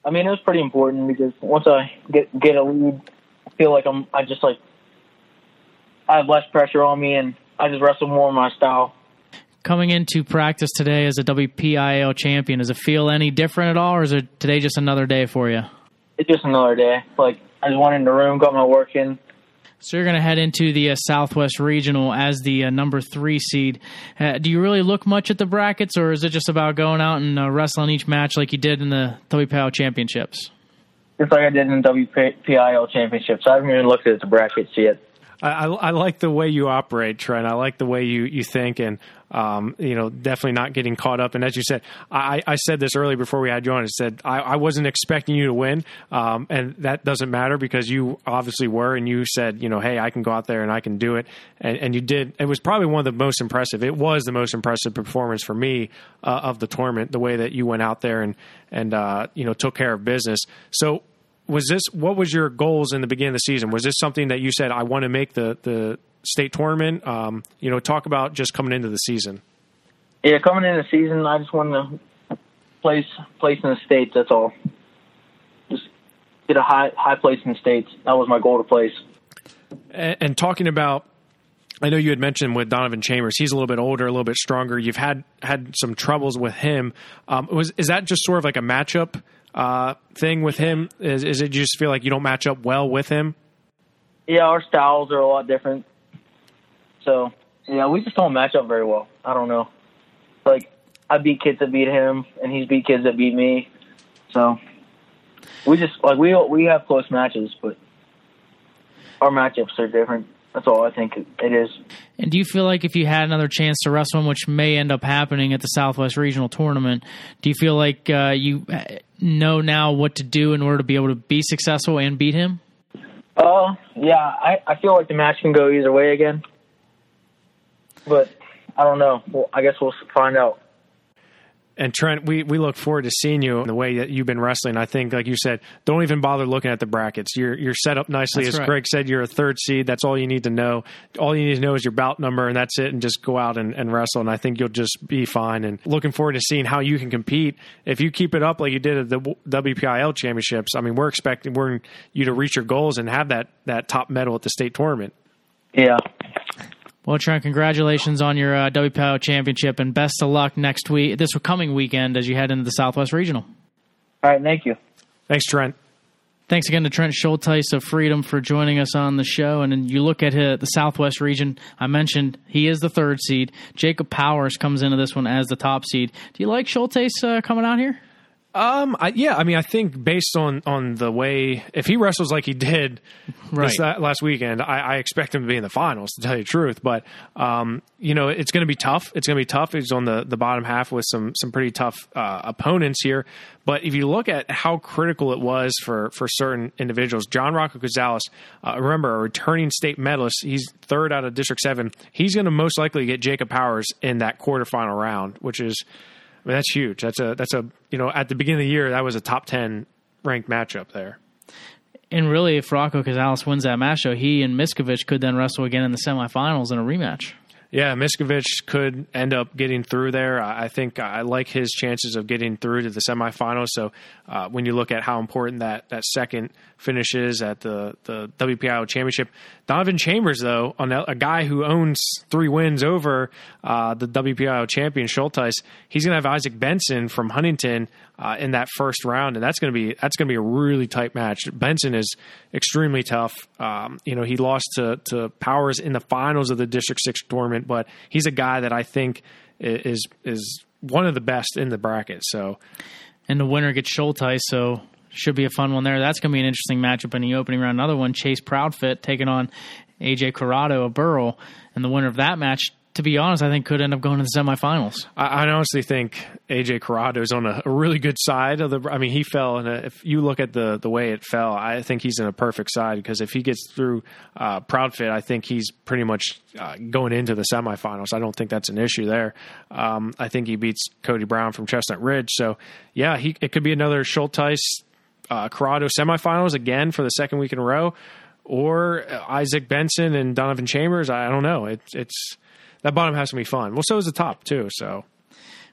Speaker 7: I mean, it was pretty important because once I get get a lead, I feel like I'm I just like I have less pressure on me and I just wrestle more in my style.
Speaker 3: Coming into practice today as a WPIAL champion, does it feel any different at all, or is it today just another day for you?
Speaker 7: It's just another day. Like I just went in the room, got my work in.
Speaker 3: So you're going to head into the uh, Southwest Regional as the uh, number three seed. Uh, do you really look much at the brackets, or is it just about going out and uh, wrestling each match like you did in the WPIAL Championships?
Speaker 7: just like I did in the WPIAL championship. So I haven't even looked at the brackets yet.
Speaker 4: I, I, like the way you operate, Trent. I like the way you, you think, and um, you know, definitely not getting caught up. And as you said, I, I said this earlier before we had you on. I said I, I wasn't expecting you to win, um, and that doesn't matter because you obviously were, and you said, you know, hey, I can go out there and I can do it, and, and you did. It was probably one of the most impressive. It was the most impressive performance for me uh, of the tournament. The way that you went out there and and uh, you know took care of business. So was this what was your goals in the beginning of the season? Was this something that you said I want to make the the state tournament? Um, you know, talk about just coming into the season.
Speaker 7: Yeah, coming into the season, I just wanted to place place in the states. That's all. Just get a high high place in the states. That was my goal to place.
Speaker 4: And, and talking about I know you had mentioned with Donovan Chambers, he's a little bit older, a little bit stronger. You've had had some troubles with him. Um, was is that just sort of like a matchup uh, thing with him? Is, is it you just feel like you don't match up well with him?
Speaker 7: Yeah, our styles are a lot different. So yeah, we just don't match up very well. I don't know. Like I beat kids that beat him, and he's beat kids that beat me. So we just like we we have close matches, but our matchups are different. That's all I think it is.
Speaker 3: And do you feel like if you had another chance to wrestle him, which may end up happening at the Southwest Regional Tournament, do you feel like uh, you know now what to do in order to be able to be successful and beat him?
Speaker 7: Uh, yeah, I, I feel like the match can go either way again. But I don't know. Well, I guess we'll find out.
Speaker 4: And Trent, we, we look forward to seeing you in the way that you've been wrestling. I think, like you said, don't even bother looking at the brackets. You're you're set up nicely.
Speaker 3: That's
Speaker 4: As
Speaker 3: right.
Speaker 4: Greg said, you're a third seed. That's all you need to know. All you need to know is your bout number, and that's it. And just go out and, and wrestle. And I think you'll just be fine. And looking forward to seeing how you can compete. If you keep it up like you did at the W- WPIAL championships, I mean, we're expecting we're you to reach your goals and have that that top medal at the state tournament.
Speaker 7: Yeah.
Speaker 3: Well, Trent, congratulations on your uh, WPO championship, and best of luck next week, this coming weekend, as you head into the Southwest Regional.
Speaker 7: All right. Thank you.
Speaker 4: Thanks, Trent.
Speaker 3: Thanks again to Trent Schulteis of Freedom for joining us on the show. And then you look at uh, the Southwest region. I mentioned he is the third seed. Jacob Powers comes into this one as the top seed. Do you like Schulteis uh, coming out here?
Speaker 4: Um, I, yeah, I mean, I think based on on the way, if he wrestles like he did this
Speaker 3: Right.
Speaker 4: la- last weekend, I, I expect him to be in the finals. To tell you the truth, but um, you know, it's going to be tough. It's going to be tough. He's on the the bottom half with some some pretty tough uh, opponents here. But if you look at how critical it was for for certain individuals, John Rocco Gonzalez, uh, remember a returning state medalist, he's third out of District Seven. He's going to most likely get Jacob Powers in that quarterfinal round, which is I mean, that's huge. That's a that's a you know at the beginning of the year that was a top ten ranked matchup there.
Speaker 3: And really, if Rocco Gonzalez wins that match, though, he and Miskovich could then wrestle again in the semifinals in a rematch.
Speaker 4: Yeah, Miskovich could end up getting through there. I I think I like his chances of getting through to the semifinals. So uh, when you look at how important that, that second finish is at the, the WPIAL championship, Donovan Chambers, though, on a, a guy who owns three wins over uh, the WPIAL champion Schulteis, he's going to have Isaac Benson from Huntingdon uh, in that first round, and that's going to be that's going to be a really tight match. Benson is extremely tough. Um, you know, he lost to to Powers in the finals of the District Six tournament, but he's a guy that I think is is one of the best in the bracket. So
Speaker 3: And the winner gets Schulteis, so should be a fun one there. That's going to be an interesting matchup in the opening round. Another one, Chase Proudfit taking on AJ Corrado of Burrell. And the winner of that match, to be honest, I think could end up going to the semifinals.
Speaker 4: I, I honestly think AJ Corrado is on a, a really good side of the. I mean, he fell, and if you look at the the way it fell, I think he's in a perfect side because if he gets through uh, Proudfit, I think he's pretty much uh, going into the semifinals. I don't think that's an issue there. Um, I think he beats Cody Brown from Chestnut Ridge, so yeah, he it could be another Schulteis uh, Corrado semifinals again for the second week in a row, or Isaac Benson and Donovan Chambers. I, I don't know. It's it's that bottom has to be fun. Well, so is the top too. So.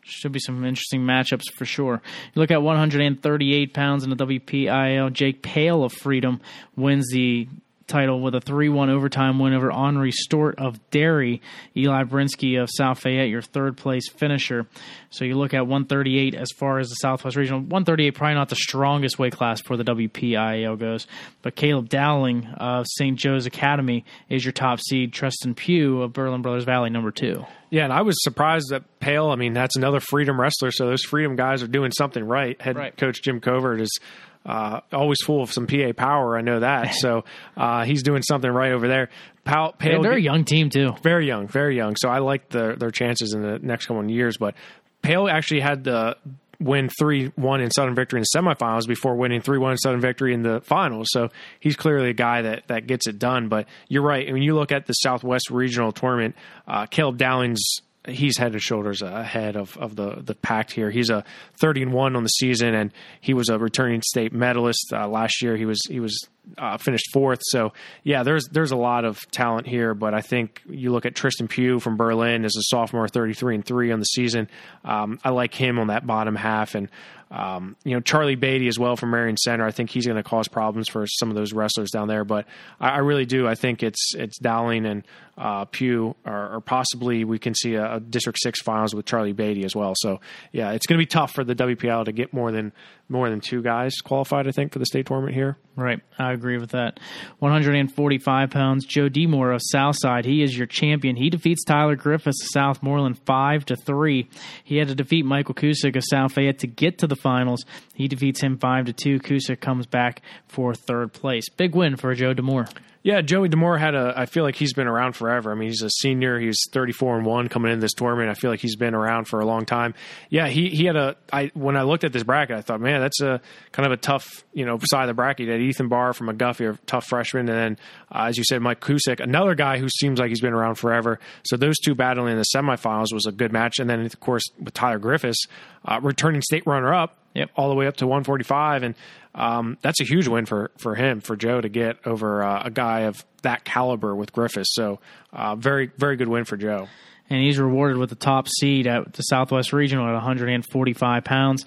Speaker 3: Should be some interesting matchups for sure. You look at 138 pounds in the WPIAL. Jake Pale of Freedom wins the title with a 3-1 overtime win over Henri Stort of Derry. Eli Brinsky of South Fayette, your third place finisher. So you look at 138 as far as the Southwest Regional. 138 probably not the strongest weight class for the WPIAL goes, but Caleb Dowling of St. Joe's Academy is your top seed. Tristan Pugh of Berlin Brothers Valley, number two.
Speaker 4: Yeah, and I was surprised that Pale. I mean, that's another freedom wrestler. So those freedom guys are doing something right. Head
Speaker 3: Right.
Speaker 4: coach Jim Covert is uh, always full of some PA power. I know that. [LAUGHS] So uh, he's doing something right over there. Pal, Pale,
Speaker 3: they're a young team too.
Speaker 4: very young, very young. So I like the, their chances in the next couple of years. But Pale actually had the win three one in sudden victory in the semifinals before winning three one in sudden victory in the finals. So he's clearly a guy that that gets it done. But you're right. When you look at the Southwest Regional Tournament, uh, Caleb Dowling's he's head and shoulders ahead of, of the the pack here. He's a 30 and one on the season, and he was a returning state medalist uh, last year. He was he was uh, finished fourth. So yeah, there's there's a lot of talent here. But I think you look at Tristan Pugh from Berlin as a sophomore, 33 and three on the season. Um, I like him on that bottom half, and um, you know Charlie Beatty as well from Marion Center. I think he's going to cause problems for some of those wrestlers down there. But I, I really do. I think it's it's Dowling and uh, Pugh, or, or, possibly we can see a, a, District Six finals with Charlie Beatty as well. So yeah, it's going to be tough for the WPIAL to get more than more than two guys qualified. I think for the state tournament here.
Speaker 3: Right, I agree with that. 145 pounds, Joe Demore of Southside. He is your champion. He defeats Tyler Griffiths of Southmoreland five to three. He had to defeat Michael Kusick of South Fayette to get to the finals. He defeats him five to two. Kusick comes back for third place. Big win for Joe Demore.
Speaker 4: Yeah, Joey Demore had a. I feel like he's been around forever. I mean, he's a senior. He's 34 and one coming into this tournament. I feel like he's been around for a long time. Yeah, he he had a. I when I looked at this bracket, I thought, man, that's a kind of a tough, you know, side of the bracket. Had Ethan Barr from McGuffey, a tough freshman, and then uh, as you said, Mike Kusick, another guy who seems like he's been around forever. So those two battling in the semifinals was a good match, and then of course with Tyler Griffiths, uh, returning state runner up,
Speaker 3: yep.
Speaker 4: all the way up to 145, and um, that's a huge win for for him for Joe to get over uh, a guy of that caliber with Griffiths. So uh, very very good win for Joe.
Speaker 3: And he's rewarded with the top seed at the Southwest Regional at 145 pounds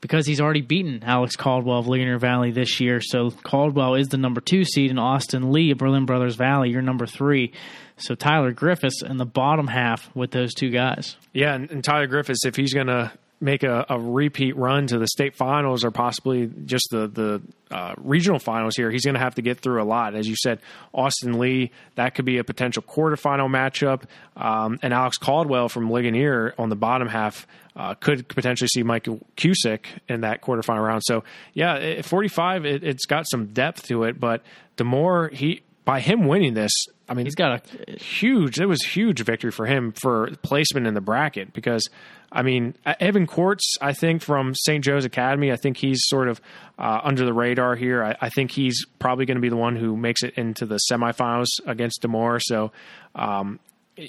Speaker 3: because he's already beaten Alex Caldwell of Ligonier Valley this year. So Caldwell is the number two seed, and Austin Lee of Berlin Brothers Valley, you're number three. So Tyler Griffiths in the bottom half with those two guys.
Speaker 4: Yeah, and, and Tyler Griffiths, if he's going to make a, a, repeat run to the state finals or possibly just the the uh, regional finals here, he's going to have to get through a lot. As you said, Austin Lee, that could be a potential quarterfinal matchup, um, and Alex Caldwell from Ligonier on the bottom half uh, could potentially see Michael Cusick in that quarterfinal round. So yeah, 45, it, it's got some depth to it, but the more he by him winning this, I mean,
Speaker 3: he's got
Speaker 4: a huge. It was huge victory for him for placement in the bracket because I mean, Evan Quartz, I think from St. Joe's Academy, I think he's sort of uh, under the radar here. I, I think he's probably going to be the one who makes it into the semifinals against Demore. So, um,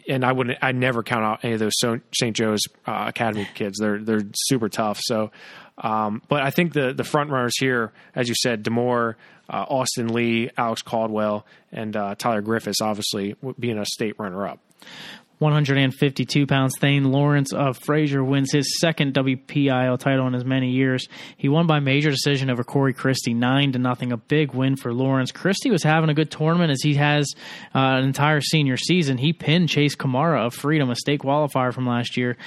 Speaker 4: and I wouldn't, I never count out any of those St. Joe's uh, Academy kids. They're they're super tough. So, um, but I think the the front runners here, as you said, Demore, uh, Austin Lee, Alex Caldwell, and uh, Tyler Griffiths, obviously being a state runner up.
Speaker 3: 152 pounds. Thane Lawrence of Frazier wins his second WPIAL title in as many years. He won by major decision over Corey Christie, nine to nothing. A big win for Lawrence. Christie was having a good tournament as he has uh, an entire senior season. He pinned Chase Kamara of Freedom, a state qualifier from last year,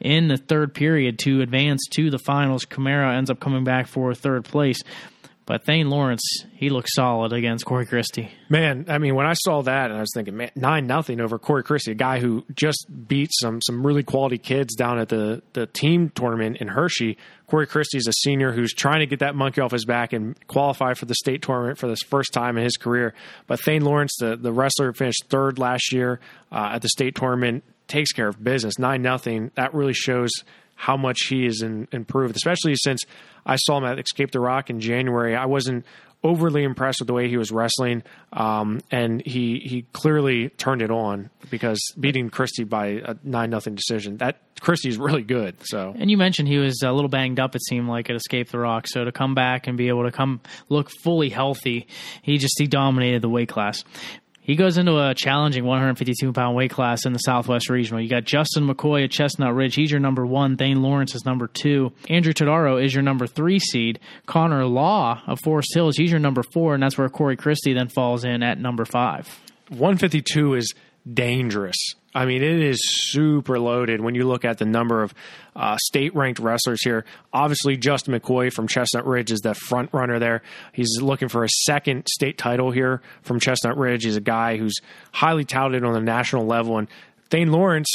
Speaker 3: in the third period to advance to the finals. Kamara ends up coming back for third place. But Thane Lawrence, he looks solid against Corey Christie.
Speaker 4: Man, I mean, when I saw that, and I was thinking, man, nine nothing over Corey Christie, a guy who just beat some some really quality kids down at the the team tournament in Hershey. Corey Christie's a senior who's trying to get that monkey off his back and qualify for the state tournament for this first time in his career. But Thane Lawrence, the the wrestler, finished third last year uh, at the state tournament, takes care of business. Nine nothing. That really shows how much he in, improved, especially since I saw him at Escape the Rock in January. I wasn't overly impressed with the way he was wrestling, um, and he he clearly turned it on because beating Christie by a nine nothing decision. That Christie's really good. So,
Speaker 3: and you mentioned he was a little banged up. It seemed like at Escape the Rock. So to come back and be able to come look fully healthy, he just he dominated the weight class. He goes into a challenging 152 pound weight class in the Southwest Regional. You got Justin McCoy at Chestnut Ridge. He's your number one. Thane Lawrence is number two. Andrew Todaro is your number three seed. Connor Law of Forest Hills, he's your number four, and that's where Corey Christie then falls in at number five.
Speaker 4: 152 is dangerous. I mean, it is super loaded when you look at the number of uh, state ranked wrestlers here. Obviously, Justin McCoy from Chestnut Ridge is the front runner there. He's looking for a second state title here from Chestnut Ridge. He's a guy who's highly touted on the national level. And Thane Lawrence,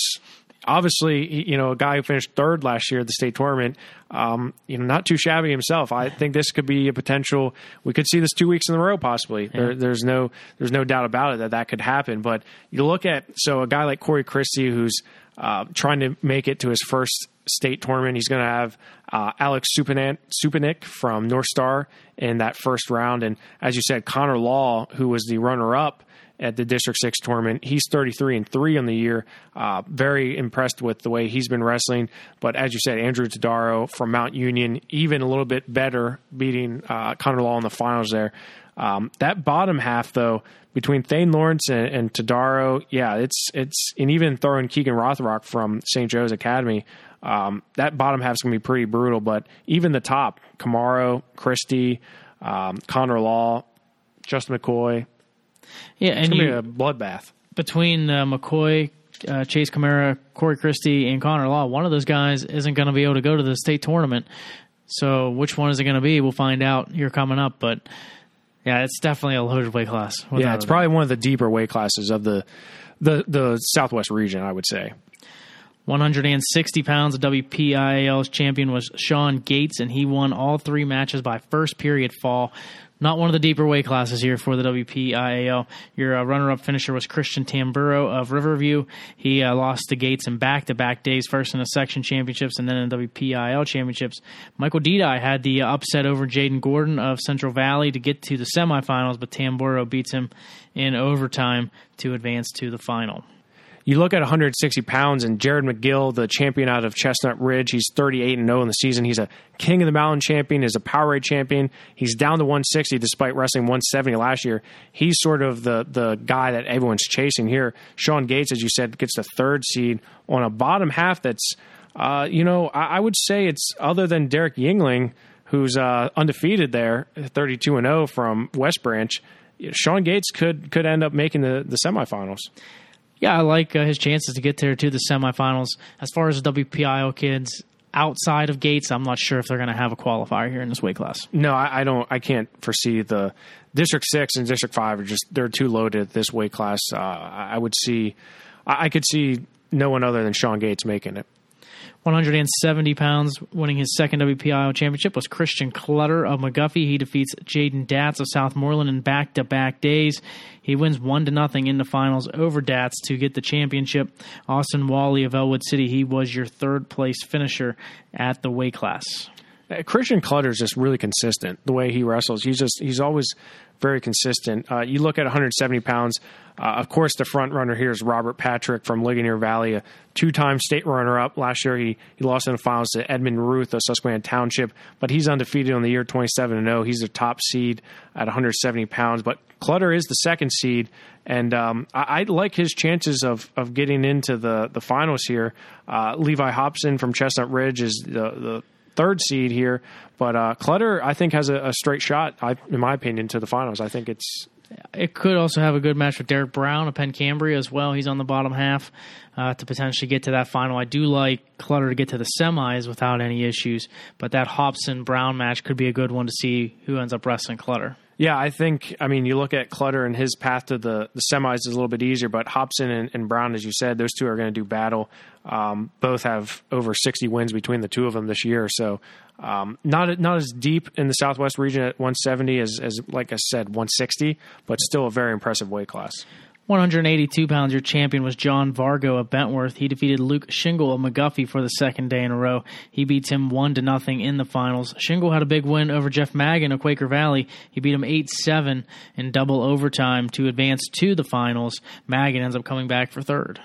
Speaker 4: obviously, you know, a guy who finished third last year at the state tournament, um, you know, not too shabby himself. I think this could be a potential. We could see this two weeks in a row, possibly. Yeah. There, there's no, there's no doubt about it that that could happen. But you look at so a guy like Corey Christie, who's uh, trying to make it to his first state tournament. He's going to have uh, Alex Supanik from North Star in that first round. And as you said, Connor Law, who was the runner up at the District 6 tournament, he's 33 and 3 on the year. Uh, very impressed with the way he's been wrestling. But as you said, Andrew Tadaro from Mount Union, even a little bit better, beating uh, Connor Law in the finals there. Um, that bottom half, though, between Thane Lawrence and, and Tadaro, yeah, it's it's and even throwing Keegan Rothrock from St. Joe's Academy, um, that bottom half is going to be pretty brutal. But even the top, Camaro, Christie, um, Connor Law, Justin McCoy,
Speaker 3: yeah, and
Speaker 4: it's
Speaker 3: going
Speaker 4: to be a bloodbath
Speaker 3: between uh, McCoy, uh, Chase Camara, Corey Christie, and Connor Law. One of those guys isn't going to be able to go to the state tournament. So which one is it going to be? We'll find out here coming up. But yeah, it's definitely a loaded weight class.
Speaker 4: Yeah, it's probably one of the deeper weight classes of the the the Southwest region. I would say.
Speaker 3: 160 pounds. The WPIAL's champion was Sean Gates, and he won all three matches by first period fall. Not one of the deeper weight classes here for the WPIAL. Your uh, runner up finisher was Christian Tamburo of Riverview. He uh, lost to Gates in back to back days, first in the section championships and then in the WPIAL championships. Michael Didi had the uh, upset over Jaden Gordon of Central Valley to get to the semifinals, but Tamburo beats him in overtime to advance to the final
Speaker 4: you look at 160 pounds and Jared McGill, the champion out of Chestnut Ridge, he's 38 and 0 in the season. He's a King of the Mountain champion, he's a Powerade champion. He's down to 160 despite wrestling 170 last year. He's sort of the the guy that everyone's chasing here. Sean Gates, as you said, gets the third seed on a bottom half that's, uh, you know, I, I, would say it's other than Derek Yingling, who's uh, undefeated there, 32 and 0 from West Branch. Sean Gates could could end up making the, the semifinals
Speaker 3: yeah, I like uh, his chances to get there to the semifinals. As far as the WPIAL kids outside of Gates, I'm not sure if they're going to have a qualifier here in this weight class.
Speaker 4: No, I, I, don't. I can't foresee the District Six and District Five are just they're too loaded this weight class. Uh, I would see, I, I could see no one other than Sean Gates making it.
Speaker 3: 170 pounds, winning his second WPIAL championship, was Christian Clutter of McGuffey. He defeats Jaden Datz of Southmoreland in back to back days. He wins one to nothing in the finals over Datz to get the championship. Austin Wally of Ellwood City, he was your third place finisher at the weight class.
Speaker 4: Christian Clutter is just really consistent the way he wrestles. He's just he's always very consistent. Uh, you look at 170 pounds. Uh, of course, the front runner here is Robert Patrick from Ligonier Valley, a two-time state runner-up. Last year, he, he lost in the finals to Edmund Ruth of Susquehanna Township, but he's undefeated on the year, 27 and 0. He's the top seed at 170 pounds. But Clutter is the second seed, and um, I, I, like his chances of of getting into the the finals here. Uh, Levi Hobson from Chestnut Ridge is the the third seed here. But uh, Clutter, I think, has a, a straight shot, I, in my opinion, to the finals. I think it's.
Speaker 3: It could also have a good match with Derek Brown of Penn Cambria as well. He's on the bottom half uh, to potentially get to that final. I do like Clutter to get to the semis without any issues, but that Hobson Brown match could be a good one to see who ends up wrestling Clutter.
Speaker 4: Yeah, I think. I mean, you look at Clutter and his path to the, the semis is a little bit easier, but Hobson and, and Brown, as you said, those two are going to do battle. Um, both have over 60 wins between the two of them this year, so um, not not as deep in the Southwest region at 170 as, as like I said 160, but still a very impressive weight class.
Speaker 3: 182 pounds, your champion was John Vargo of Bentworth. He defeated Luke Shingle of McGuffey for the second day in a row. He beats him one to nothing in the finals. Shingle had a big win over Jeff Magan of Quaker Valley. He beat him 8-7 in double overtime to advance to the finals. Magan ends up coming back for third.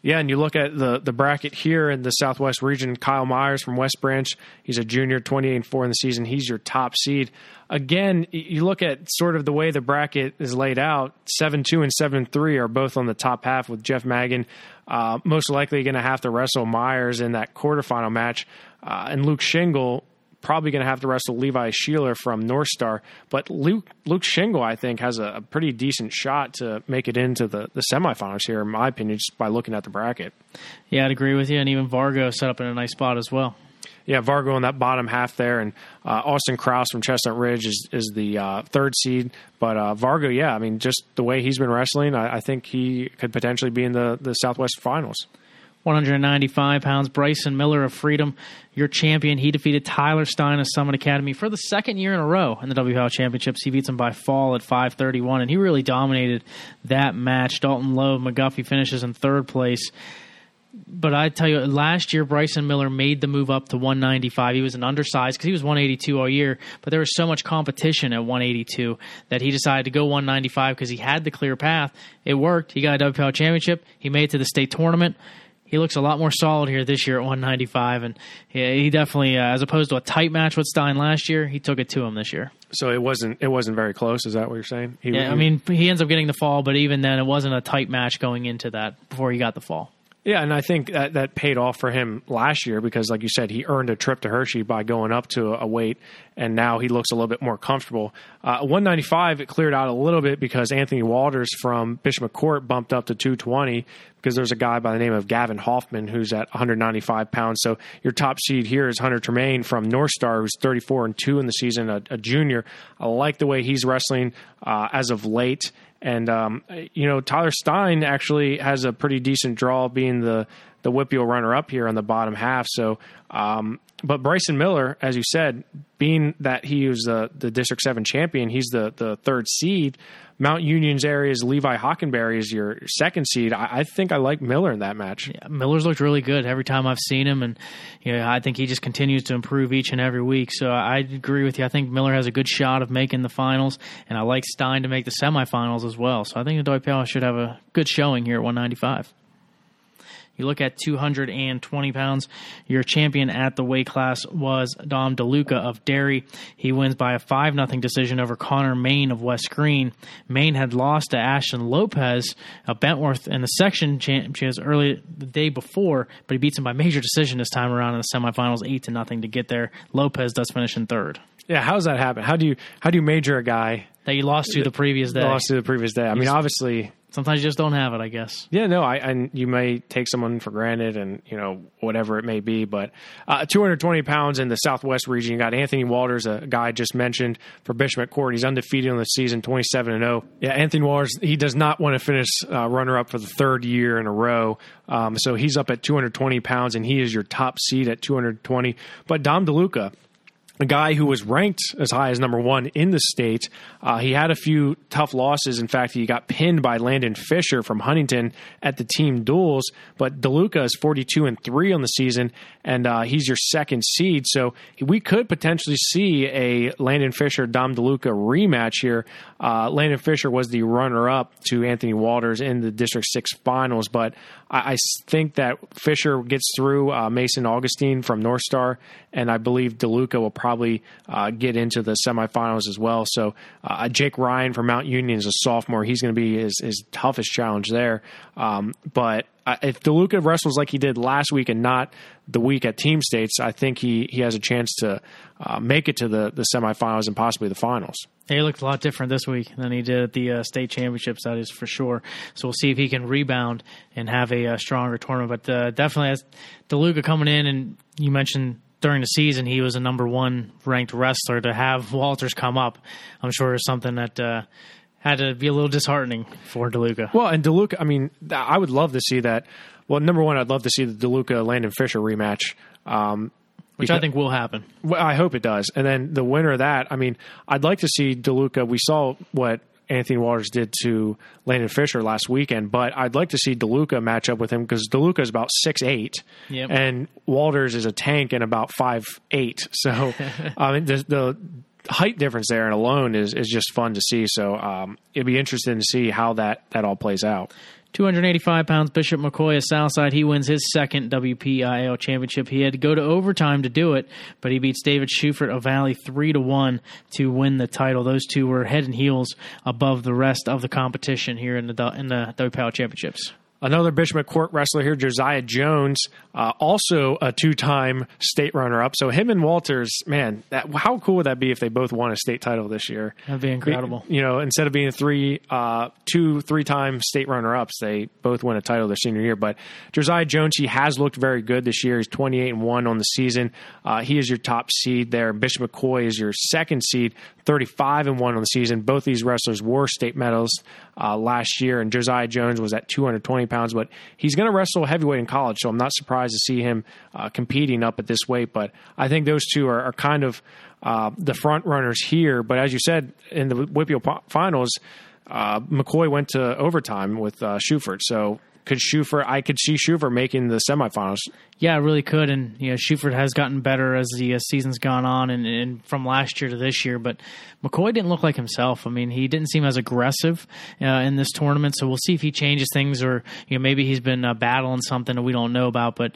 Speaker 4: Yeah, and you look at the the bracket here in the Southwest region. Kyle Myers from West Branch, he's a junior, twenty eight and four in the season. He's your top seed. Again, you look at sort of the way the bracket is laid out. Seven two and seven three are both on the top half with Jeff Magan. Uh, most likely going to have to wrestle Myers in that quarterfinal match, uh, and Luke Shingle probably going to have to wrestle Levi Sheeler from North Star. But Luke Luke Shingle, I think, has a, a, pretty decent shot to make it into the, the semifinals here, in my opinion, just by looking at the bracket.
Speaker 3: Yeah, I'd agree with you. And even Vargo set up in a nice spot as well.
Speaker 4: Yeah, Vargo in that bottom half there, and uh, Austin Kraus from Chestnut Ridge is is the uh, third seed. But uh, Vargo, yeah, I mean, just the way he's been wrestling, I, I think he could potentially be in the, the Southwest Finals.
Speaker 3: 195 pounds, Bryson Miller of Freedom, your champion. He defeated Tyler Stein of Summit Academy for the second year in a row in the WPIAL Championships. He beats him by fall at 531, and he really dominated that match. Dalton Lowe McGuffey finishes in third place but I tell you, last year Bryson Miller made the move up to 195. He was an undersized because he was 182 all year, but there was so much competition at 182 that he decided to go 195 because he had the clear path. It worked. He got a WPIAL championship. He made it to the state tournament. He looks a lot more solid here this year at 195, and he definitely, uh, as opposed to a tight match with Stein last year, he took it to him this year.
Speaker 4: So it wasn't it wasn't very close. Is that what you're saying?
Speaker 3: He, yeah, I mean he ends up getting the fall, but even then, it wasn't a tight match going into that before he got the fall.
Speaker 4: Yeah, and I think that, that paid off for him last year because, like you said, he earned a trip to Hershey by going up to a weight, and now he looks a little bit more comfortable. Uh, 195, it cleared out a little bit because Anthony Walters from Bishop McCort bumped up to 220 because there's a guy by the name of Gavin Hoffman who's at 195 pounds. So your top seed here is Hunter Tremaine from North Star, who's 34 and 2 in the season, a, a junior. I like the way he's wrestling uh, as of late. And um, you know, Tyler Stein actually has a pretty decent draw, being the the WPIAL runner up here on the bottom half. So, um, but Bryson Miller, as you said, being that he was the the District Seven champion, he's the the third seed. Mount Union's area is Levi Hockenberry is your second seed. I, I, think I like Miller in that match.
Speaker 3: Yeah, Miller's looked really good every time I've seen him, and you know, I think he just continues to improve each and every week. So I agree with you. I think Miller has a good shot of making the finals, and I like Stein to make the semifinals as well. So I think the Doi should have a good showing here at 195. You look at 220 pounds. Your champion at the weight class was Dom DeLuca of Derry. He wins by a 5 0 decision over Connor Main of West Greene. Main had lost to Ashton Lopez of Bentworth in the section champions early the day before, but he beats him by major decision this time around in the semifinals, 8 to nothing to get there. Lopez does finish in third.
Speaker 4: Yeah, how does that happen? How do you how do you major a guy
Speaker 3: that you lost to the previous day?
Speaker 4: Lost to the previous day. I mean, obviously
Speaker 3: Sometimes you just don't have it, I guess.
Speaker 4: Yeah, no, I and you may take someone for granted, and you know whatever it may be. But uh, 220 pounds in the Southwest region, you got Anthony Walters, a guy I just mentioned for Bishop McCort. He's undefeated in the season, 27 and 0. Yeah, Anthony Walters, he does not want to finish uh, runner up for the third year in a row. Um, so he's up at 220 pounds, and he is your top seed at 220. But Dom DeLuca, a guy who was ranked as high as number one in the state. Uh, he had a few tough losses. In fact, he got pinned by Landon Fisher from Huntingdon at the team duels. But DeLuca is 42 and three on the season, and uh, he's your second seed. So we could potentially see a Landon Fisher Dom DeLuca rematch here. Uh, Landon Fisher was the runner up to Anthony Walters in the District Six finals, but I, I think that Fisher gets through uh, Mason Augustine from North Star, and I believe DeLuca will probably uh, get into the semifinals as well. So uh, Jake Ryan from Mount Union is a sophomore; he's going to be his, his toughest challenge there. Um, but if DeLuca wrestles like he did last week and not the week at Team States, I think he he has a chance to uh, make it to the the semifinals and possibly the finals.
Speaker 3: He looked a lot different this week than he did at the uh, state championships. That is for sure. So we'll see if he can rebound and have a, a uh, stronger tournament. But uh, definitely, as DeLuca coming in, and you mentioned during the season he was a number one ranked wrestler. To have Walters come up, I'm sure is something that uh, had to be a little disheartening for DeLuca.
Speaker 4: Well, and DeLuca, I mean, I would love to see that. Well, number one, I'd love to see the DeLuca Landon Fisher rematch. Um,
Speaker 3: which because, I think will happen.
Speaker 4: Well, I hope it does. And then the winner of that, I mean, I'd like to see DeLuca. We saw what Anthony Walters did to Landon Fisher last weekend, but I'd like to see DeLuca match up with him because DeLuca is about six eight, yep. and Walters is a tank and about five eight. So, [LAUGHS] I mean, the, the height difference there and alone is is just fun to see. So, um, it'd be interesting to see how that that all plays out.
Speaker 3: 285 pounds, Bishop McCoy of Southside. He wins his second WPIAL championship. He had to go to overtime to do it, but he beats David Schufert of Valley 3 to 1 to win the title. Those two were head and heels above the rest of the competition here in the in the WPIAL championships.
Speaker 4: Another Bishop McCort wrestler here, Josiah Jones, uh, also a two-time state runner-up. So him and Walters, man, that, how cool would that be if they both won a state title this year?
Speaker 3: That'd be incredible.
Speaker 4: You know, instead of being three, uh, two, three-time state runner-ups, they both win a title their senior year. But Josiah Jones, he has looked very good this year. He's 28 and one on the season. Uh, he is your top seed there. Bishop McCoy is your second seed. 35 and 1 on the season. Both these wrestlers were state medalists uh, last year, and Josiah Jones was at 220 pounds, but he's going to wrestle heavyweight in college, so I'm not surprised to see him uh, competing up at this weight. But I think those two are, are kind of uh, the front runners here. But as you said in the WPIAL finals, uh, McCoy went to overtime with uh, Schufert, so could Schufert, I could see Schufert making the semifinals.
Speaker 3: Yeah, I really could. And you know, Schufert has gotten better as the uh, season's gone on, and, and, from last year to this year. But McCoy didn't look like himself. I mean, he didn't seem as aggressive uh, in this tournament. So we'll see if he changes things, or you know, maybe he's been uh, battling something that we don't know about. But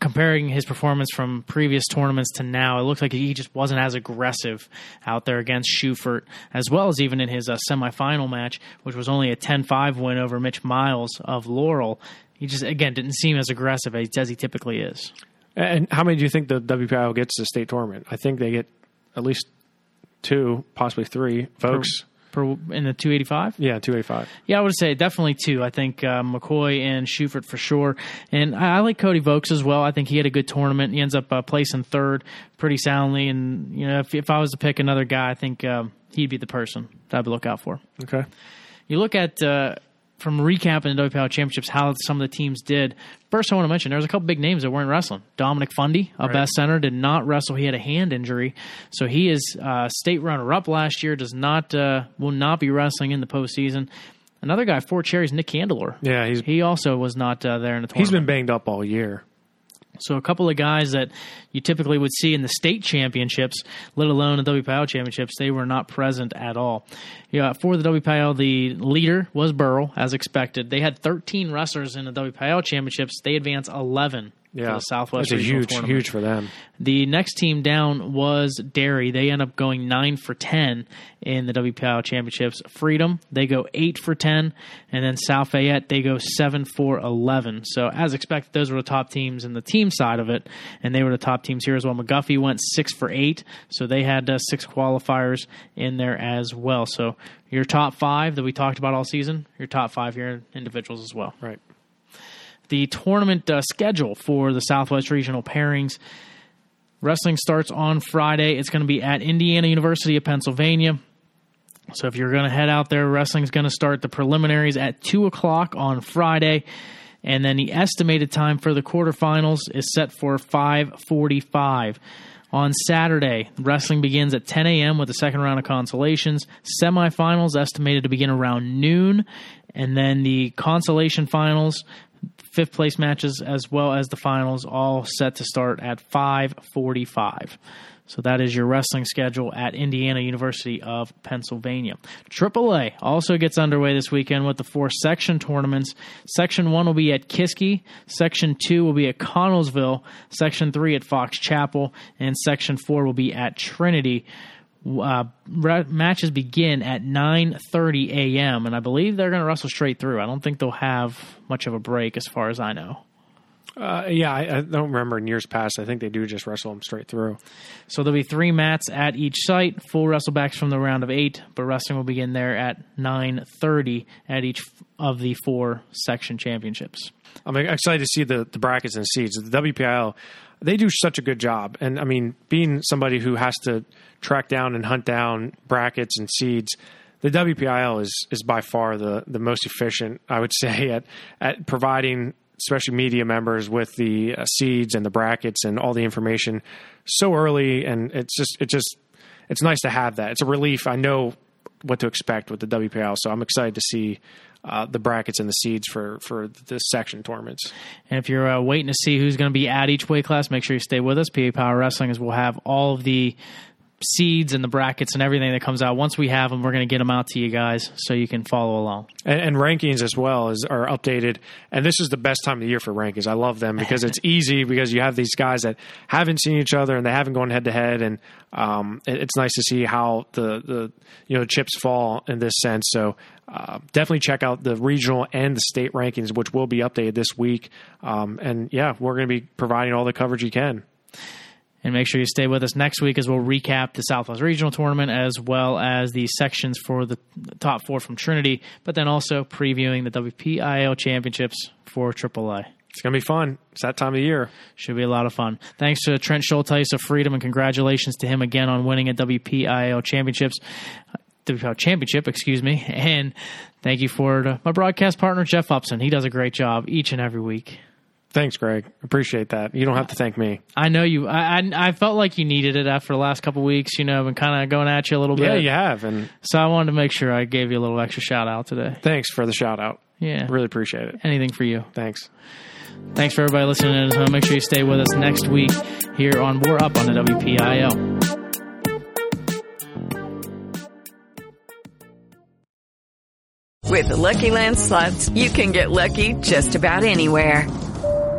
Speaker 3: comparing his performance from previous tournaments to now, it looks like he just wasn't as aggressive out there against Schufert, as well as even in his uh, semifinal match, which was only a 10-5 win over Mitch Miles of Laurel. He just again didn't seem as aggressive as, as he typically is.
Speaker 4: And how many do you think the WPIAL gets to the state tournament? I think they get at least two, possibly three folks
Speaker 3: per in the 285.
Speaker 4: Yeah, 285.
Speaker 3: Yeah, I would say definitely two. I think uh, McCoy and Schufert for sure, and I, I, like Cody Vokes as well. I think he had a good tournament. He ends up uh, placing third pretty soundly, and you know if, if I was to pick another guy, I think um, he'd be the person that I'd look out for.
Speaker 4: Okay.
Speaker 3: You look at uh, from recapping the WPIAL championships, how some of the teams did. First, I want to mention there was a couple big names that weren't wrestling. Dominic Fundy, a right. best center, did not wrestle. He had a hand injury, so he is uh, state runner up last year. Does not uh, will not be wrestling in the postseason. Another guy, Fort Cherry's, Nick Candelor.
Speaker 4: Yeah, he's
Speaker 3: he also was not uh, there in the tournament.
Speaker 4: He's been banged up all year.
Speaker 3: So a couple of guys that you typically would see in the state championships, let alone the WPIAL championships, they were not present at all. Yeah, for the WPIAL, the leader was Burrell, as expected. They had 13 wrestlers in the WPIAL championships. They advanced 11 yeah, the Southwest.
Speaker 4: That's huge,
Speaker 3: tournament.
Speaker 4: huge for them.
Speaker 3: The next team down was Derry. They end up going nine for ten in the WPIAL championships. Freedom they go eight for ten, and then South Fayette they go seven for eleven. So as expected, those were the top teams in the team side of it, and they were the top teams here as well. McGuffey went six for eight, so they had uh, six qualifiers in there as well. So your top five that we talked about all season, your top five here in individuals as well.
Speaker 4: Right
Speaker 3: the tournament uh, schedule for the Southwest Regional pairings. Wrestling starts on Friday. It's going to be at Indiana University of Pennsylvania. So if you're going to head out there, wrestling's going to start the preliminaries at 2 o'clock on Friday. And then the estimated time for the quarterfinals is set for 545. On Saturday, wrestling begins at 10 a.m. with the second round of consolations. Semifinals estimated to begin around noon. And then the consolation finals fifth place matches as well as the finals all set to start at 545 so that is your wrestling schedule at indiana university of pennsylvania. Aaa also gets underway this weekend with the four section tournaments. Section 1 will be at kiski section 2 will be at connellsville section 3 at fox chapel and section 4 will be at trinity uh, matches begin at 9:30 a.m. and I believe they're going to wrestle straight through. I don't think they'll have much of a break, as far as I know.
Speaker 4: Uh, yeah, I, I, don't remember in years past. I think they do just wrestle them straight through.
Speaker 3: So there'll be three mats at each site. Full wrestlebacks from the round of eight, but wrestling will begin there at 9:30 at each of the four section championships.
Speaker 4: I'm excited to see the the brackets and seeds. The WPIAL they do such a good job. And I mean, being somebody who has to track down and hunt down brackets and seeds, the WPIAL is is by far the the most efficient, I would [LAUGHS] say, at at providing especially media members with the uh, seeds and the brackets and all the information so early. And it's just it just it's nice to have that. It's a relief. I know what to expect with the WPIAL, so I'm excited to see uh, the brackets and the seeds for for the section tournaments.
Speaker 3: And if you're uh, waiting to see who's going to be at each weight class, make sure you stay with us. PA Power Wrestling is we'll have all of the seeds and the brackets and everything that comes out. Once we have them, we're going to get them out to you guys so you can follow along.
Speaker 4: And, and, rankings as well as are updated. And this is the best time of the year for rankings. I love them because it's [LAUGHS] easy because you have these guys that haven't seen each other and they haven't gone head to head, and um, it, it's nice to see how the the you know chips fall in this sense. So. Uh, definitely check out the regional and the state rankings, which will be updated this week. Um, and yeah, we're going to be providing all the coverage you can.
Speaker 3: And make sure you stay with us next week as we'll recap the Southwest Regional Tournament as well as the sections for the top four from Trinity, but then also previewing the WPIAL Championships for AAA.
Speaker 4: It's gonna be fun. It's that time of year.
Speaker 3: Should be a lot of fun. Thanks to Trent Schulteis of Freedom, and congratulations to him again on winning a WPIAL championships. Championship, excuse me. And thank you for my broadcast partner, Jeff Upson. He does a great job each and every week.
Speaker 4: Thanks, Greg. Appreciate that. You don't have to thank me.
Speaker 3: I know you. I I, I felt like you needed it after the last couple weeks. You know, been kind of going at you a little bit.
Speaker 4: Yeah, you have, and
Speaker 3: So I wanted to make sure I gave you a little extra shout out today.
Speaker 4: thanks for the shout out.
Speaker 3: Yeah,
Speaker 4: Really appreciate it.
Speaker 3: anything for you.
Speaker 4: Thanks.
Speaker 3: Thanks for everybody listening in. So make sure you stay with us next week here on War Up on the WPIAL.
Speaker 8: With the Lucky Land slots, you can get lucky just about anywhere.